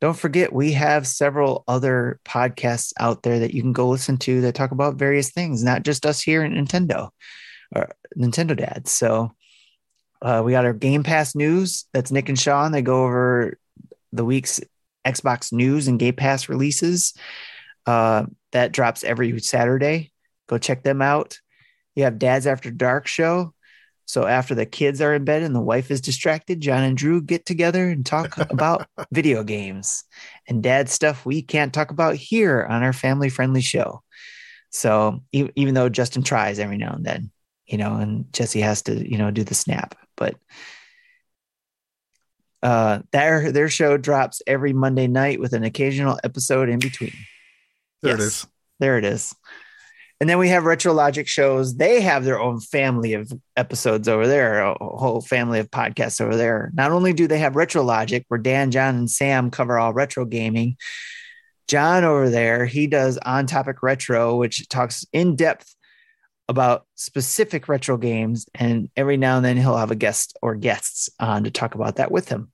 Don't forget, we have several other podcasts out there that you can go listen to that talk about various things, not just us here in Nintendo or Nintendo Dads. So uh, we got our Game Pass news. That's Nick and Sean. They go over the week's Xbox news and Game Pass releases. Uh, that drops every Saturday. Go check them out. You have Dad's After Dark show. So after the kids are in bed and the wife is distracted, John and Drew get together and talk (laughs) about video games and dad stuff we can't talk about here on our family friendly show. So e- even though Justin tries every now and then, you know, and Jesse has to, you know, do the snap, but uh their their show drops every Monday night with an occasional episode in between. There it Yes. is. There it is. And then we have RetroLogic shows. They have their own family of episodes over there, a whole family of podcasts over there. Not only do they have RetroLogic, where Dan, John, and Sam cover all retro gaming, John over there, he does On Topic Retro, which talks in depth about specific retro games. And every now and then he'll have a guest or guests on to talk about that with him.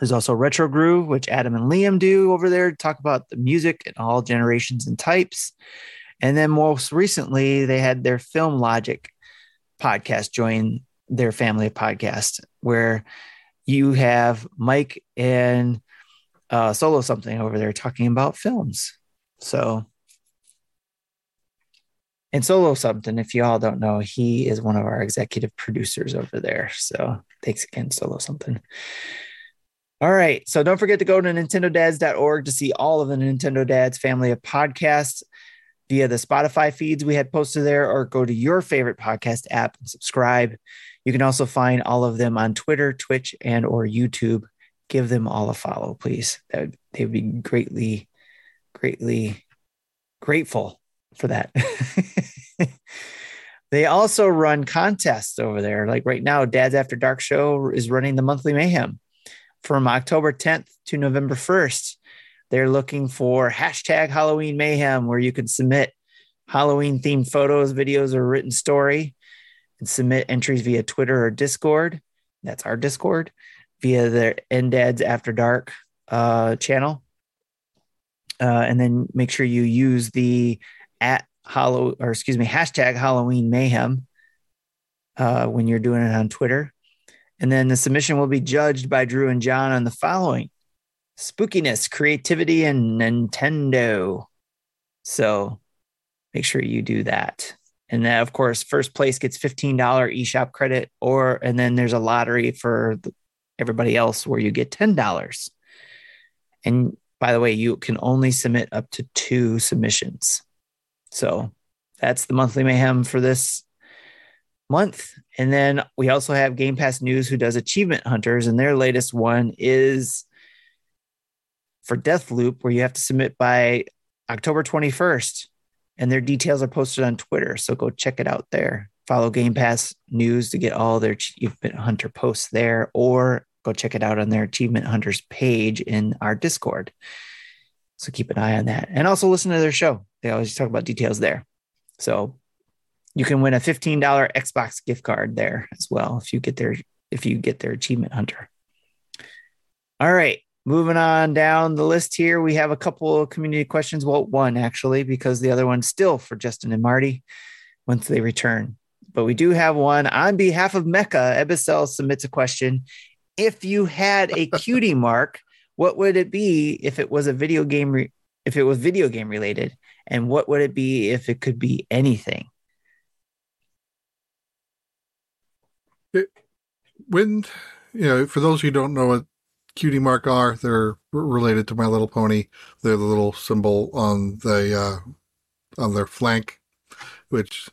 There's also Retro Groove, which Adam and Liam do over there talk about the music and all generations and types. And then most recently, they had their Film Logic podcast join their family of podcasts, where you have Mike and uh, Solo Something over there talking about films. So, and Solo Something, if you all don't know, he is one of our executive producers over there. So, thanks again, Solo Something. All right. So don't forget to go to nintendodads.org to see all of the Nintendo Dads family of podcasts via the Spotify feeds we had posted there, or go to your favorite podcast app and subscribe. You can also find all of them on Twitter, Twitch, and or YouTube. Give them all a follow, please. That would, they would be greatly, greatly grateful for that. (laughs) they also run contests over there. Like right now, Dad's After Dark Show is running the monthly mayhem from October 10th to November 1st. They're looking for hashtag Halloween Mayhem, where you can submit Halloween themed photos, videos, or written story and submit entries via Twitter or Discord. That's our Discord via their NDADS After Dark uh, channel. Uh, and then make sure you use the at Hollow or excuse me, hashtag Halloween Mayhem uh, when you're doing it on Twitter. And then the submission will be judged by Drew and John on the following spookiness, creativity, and Nintendo. So make sure you do that. And then, of course, first place gets $15 eShop credit, or, and then there's a lottery for everybody else where you get $10. And by the way, you can only submit up to two submissions. So that's the monthly mayhem for this month. And then we also have Game Pass News, who does Achievement Hunters, and their latest one is for Deathloop, where you have to submit by October 21st. And their details are posted on Twitter. So go check it out there. Follow Game Pass News to get all their Achievement Hunter posts there, or go check it out on their Achievement Hunters page in our Discord. So keep an eye on that. And also listen to their show. They always talk about details there. So you can win a $15 Xbox gift card there as well if you get their if you get their achievement hunter. All right, moving on down the list here, we have a couple of community questions. Well, one actually, because the other one's still for Justin and Marty once they return. But we do have one on behalf of Mecha. Ebicel submits a question. If you had a cutie (laughs) mark, what would it be if it was a video game? Re- if it was video game related, and what would it be if it could be anything? When you know for those who don't know what cutie mark are they're related to my little pony. They're the little symbol on the uh on their flank which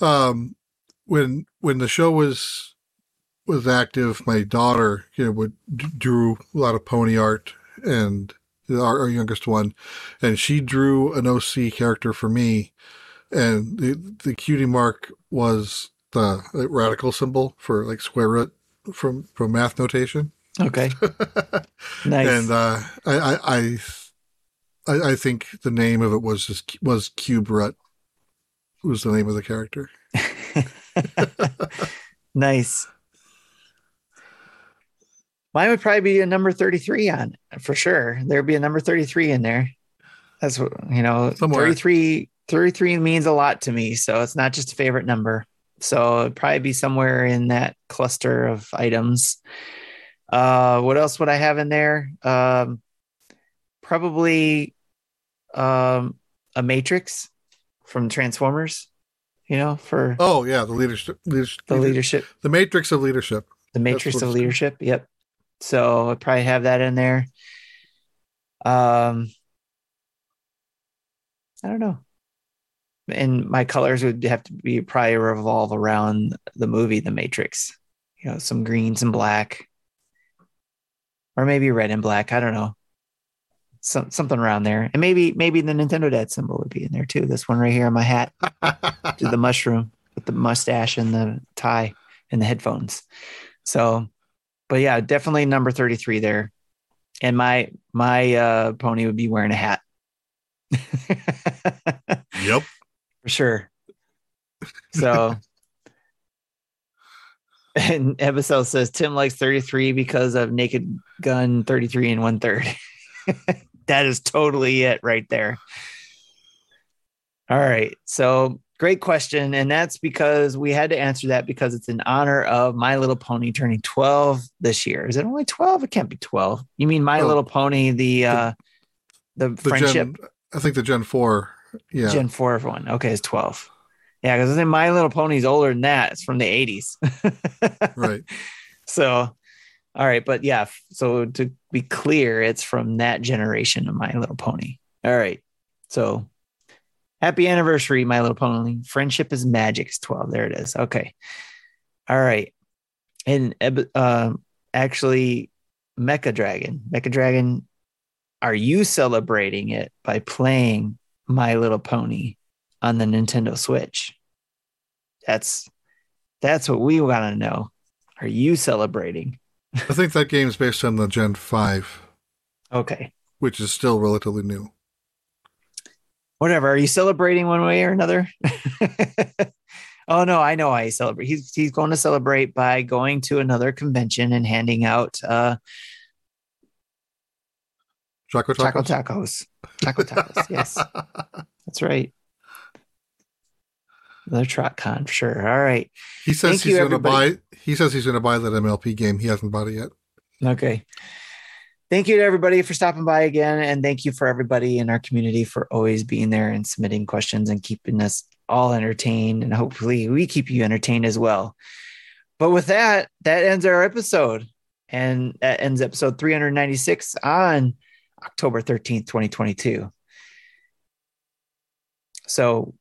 um when when the show was was active my daughter you know would drew a lot of pony art and our, our youngest one and she drew an oc character for me. And the the cutie mark was the radical symbol for like square root from from math notation. Okay. (laughs) Nice. And uh, I, I I I think the name of it was just was cube root was the name of the character. (laughs) nice. Mine would probably be a number 33 on for sure. There'd be a number 33 in there. That's what, you know, Somewhere. 33, 33 means a lot to me. So it's not just a favorite number. So it'd probably be somewhere in that cluster of items. Uh, what else would I have in there? Um, probably um, a Matrix from Transformers, you know, for Oh yeah, the leadership, leadership the leadership the matrix of leadership. the matrix of leadership yep so i'd probably have that in there um i don't know and my colors would have to be probably revolve around the movie the matrix you know some greens and black or maybe red and black i don't know some, something around there and maybe maybe the nintendo dad symbol would be in there too this one right here on my hat (laughs) to the mushroom with the mustache and the tie and the headphones. So, but yeah, definitely number 33 there. And my my uh pony would be wearing a hat. (laughs) yep. For sure. So (laughs) and episode says Tim likes 33 because of Naked Gun 33 and one third. (laughs) that is totally it right there. All right. So great question. And that's because we had to answer that because it's in honor of My Little Pony turning 12 this year. Is it only 12? It can't be 12. You mean My Oh. Little Pony, the uh the, The friendship Gen, I think the Gen Four. Yeah. Gen 4 one. Okay, it's 12. Yeah, because then My Little Pony's older than that. It's from the 80s. (laughs) right. So, all right, but yeah. So to be clear, it's from that generation of My Little Pony. All right. So, happy anniversary, My Little Pony. Friendship is magic. It's twelve. There it is. Okay. All right. And um, actually, Mecha Dragon. Mecha Dragon. Are you celebrating it by playing My Little Pony on the Nintendo Switch? That's that's what we want to know. Are you celebrating? I think that game is based on the Gen Five, Okay. which is still relatively new. Whatever. Are you celebrating one way or another? (laughs) oh no, I know I celebrate. He's he's going to celebrate by going to another convention and handing out uh Choco Choco Tacos. Choco tacos. yes. That's right. Another TrotCon for sure. All right. He says Thank he's going to buy. He says he's going to buy that MLP game. He hasn't bought it yet. Okay. Thank you to everybody for stopping by again. And thank you for everybody in our community for always being there and submitting questions and keeping us all entertained. And hopefully we keep you entertained as well. But with that, that ends our episode. And that ends episode 396 on October 13th, 2022. So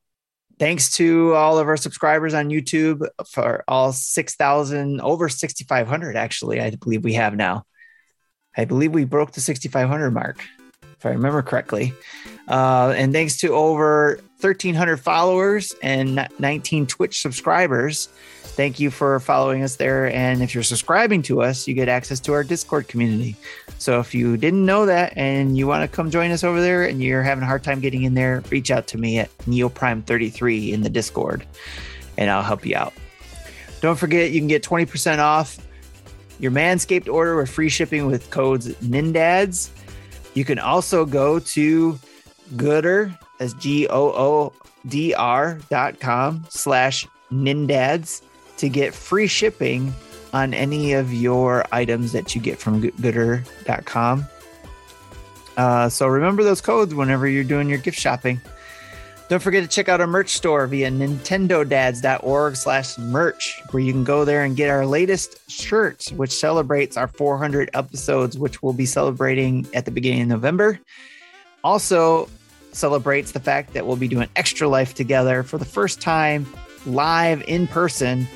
thanks to all of our subscribers on YouTube for all 6,000, over 6,500, actually, I believe we have now. I believe we broke the 6,500 mark, if I remember correctly. Uh, and thanks to over 1,300 followers and 19 Twitch subscribers. Thank you for following us there. And if you're subscribing to us, you get access to our Discord community. So if you didn't know that and you want to come join us over there and you're having a hard time getting in there, reach out to me at NeoPrime33 in the Discord and I'll help you out. Don't forget, you can get 20% off your Manscaped order with free shipping with codes NINDADS. You can also go to Goodr, that's G O O D R dot com slash NINDADS to get free shipping on any of your items that you get from goodr.com. Uh, so remember those codes whenever you're doing your gift shopping. Don't forget to check out our merch store via nintendodads.org slash merch, where you can go there and get our latest shirt, which celebrates our 400 episodes, which we'll be celebrating at the beginning of November. Also celebrates the fact that we'll be doing Extra Life together for the first time live in person,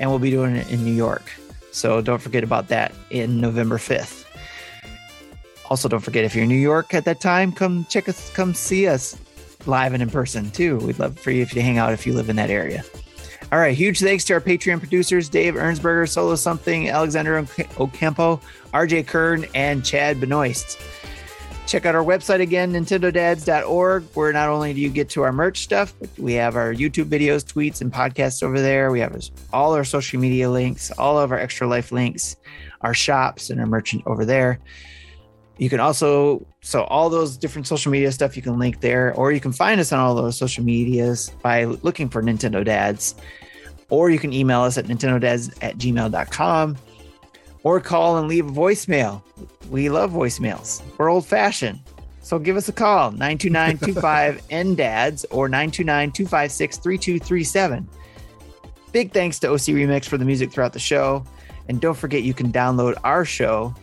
and we'll be doing it in New York. So don't forget about that in November 5th. Also, don't forget if you're in New York at that time, come check us, come see us live and in person too. We'd love for you if you hang out if you live in that area. All right, huge thanks to our Patreon producers Dave Ernsberger, Solo Something, Alexander Ocampo, RJ Kern, and Chad Benoist. Check out our website again, nintendodads.org, where not only do you get to our merch stuff, but we have our YouTube videos, tweets, and podcasts over there. We have all our social media links, all of our extra life links, our shops, and our merchant over there. You can also, so all those different social media stuff you can link there, or you can find us on all those social medias by looking for Nintendo Dads, or you can email us at nintendodads at gmail.com or call and leave a voicemail. We love voicemails. We're old fashioned. So give us a call (laughs) 929 25 NDADS or 929 256 3237. Big thanks to OC Remix for the music throughout the show. And don't forget, you can download our show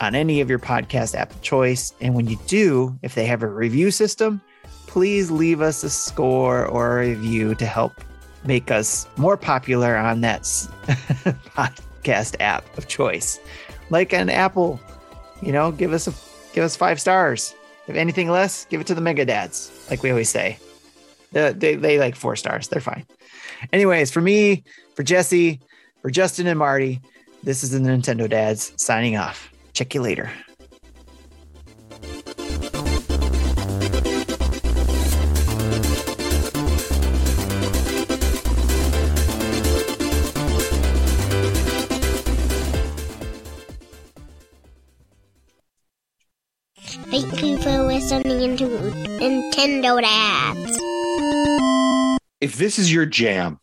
on any of your podcast app of choice. And when you do, if they have a review system, please leave us a score or a review to help make us more popular on that (laughs) podcast app of choice. Like an Apple, you know, give us a give us five stars. If anything less, give it to the mega dads, like we always say. The, they, they like four stars. They're fine. Anyways, for me, for Jesse, for Justin and Marty, this is the Nintendo Dads signing off. Check you later. You for listening to Nintendo Dads. If this is your jam,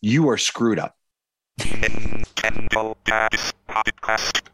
you are screwed up. Nintendo Dads Podcast.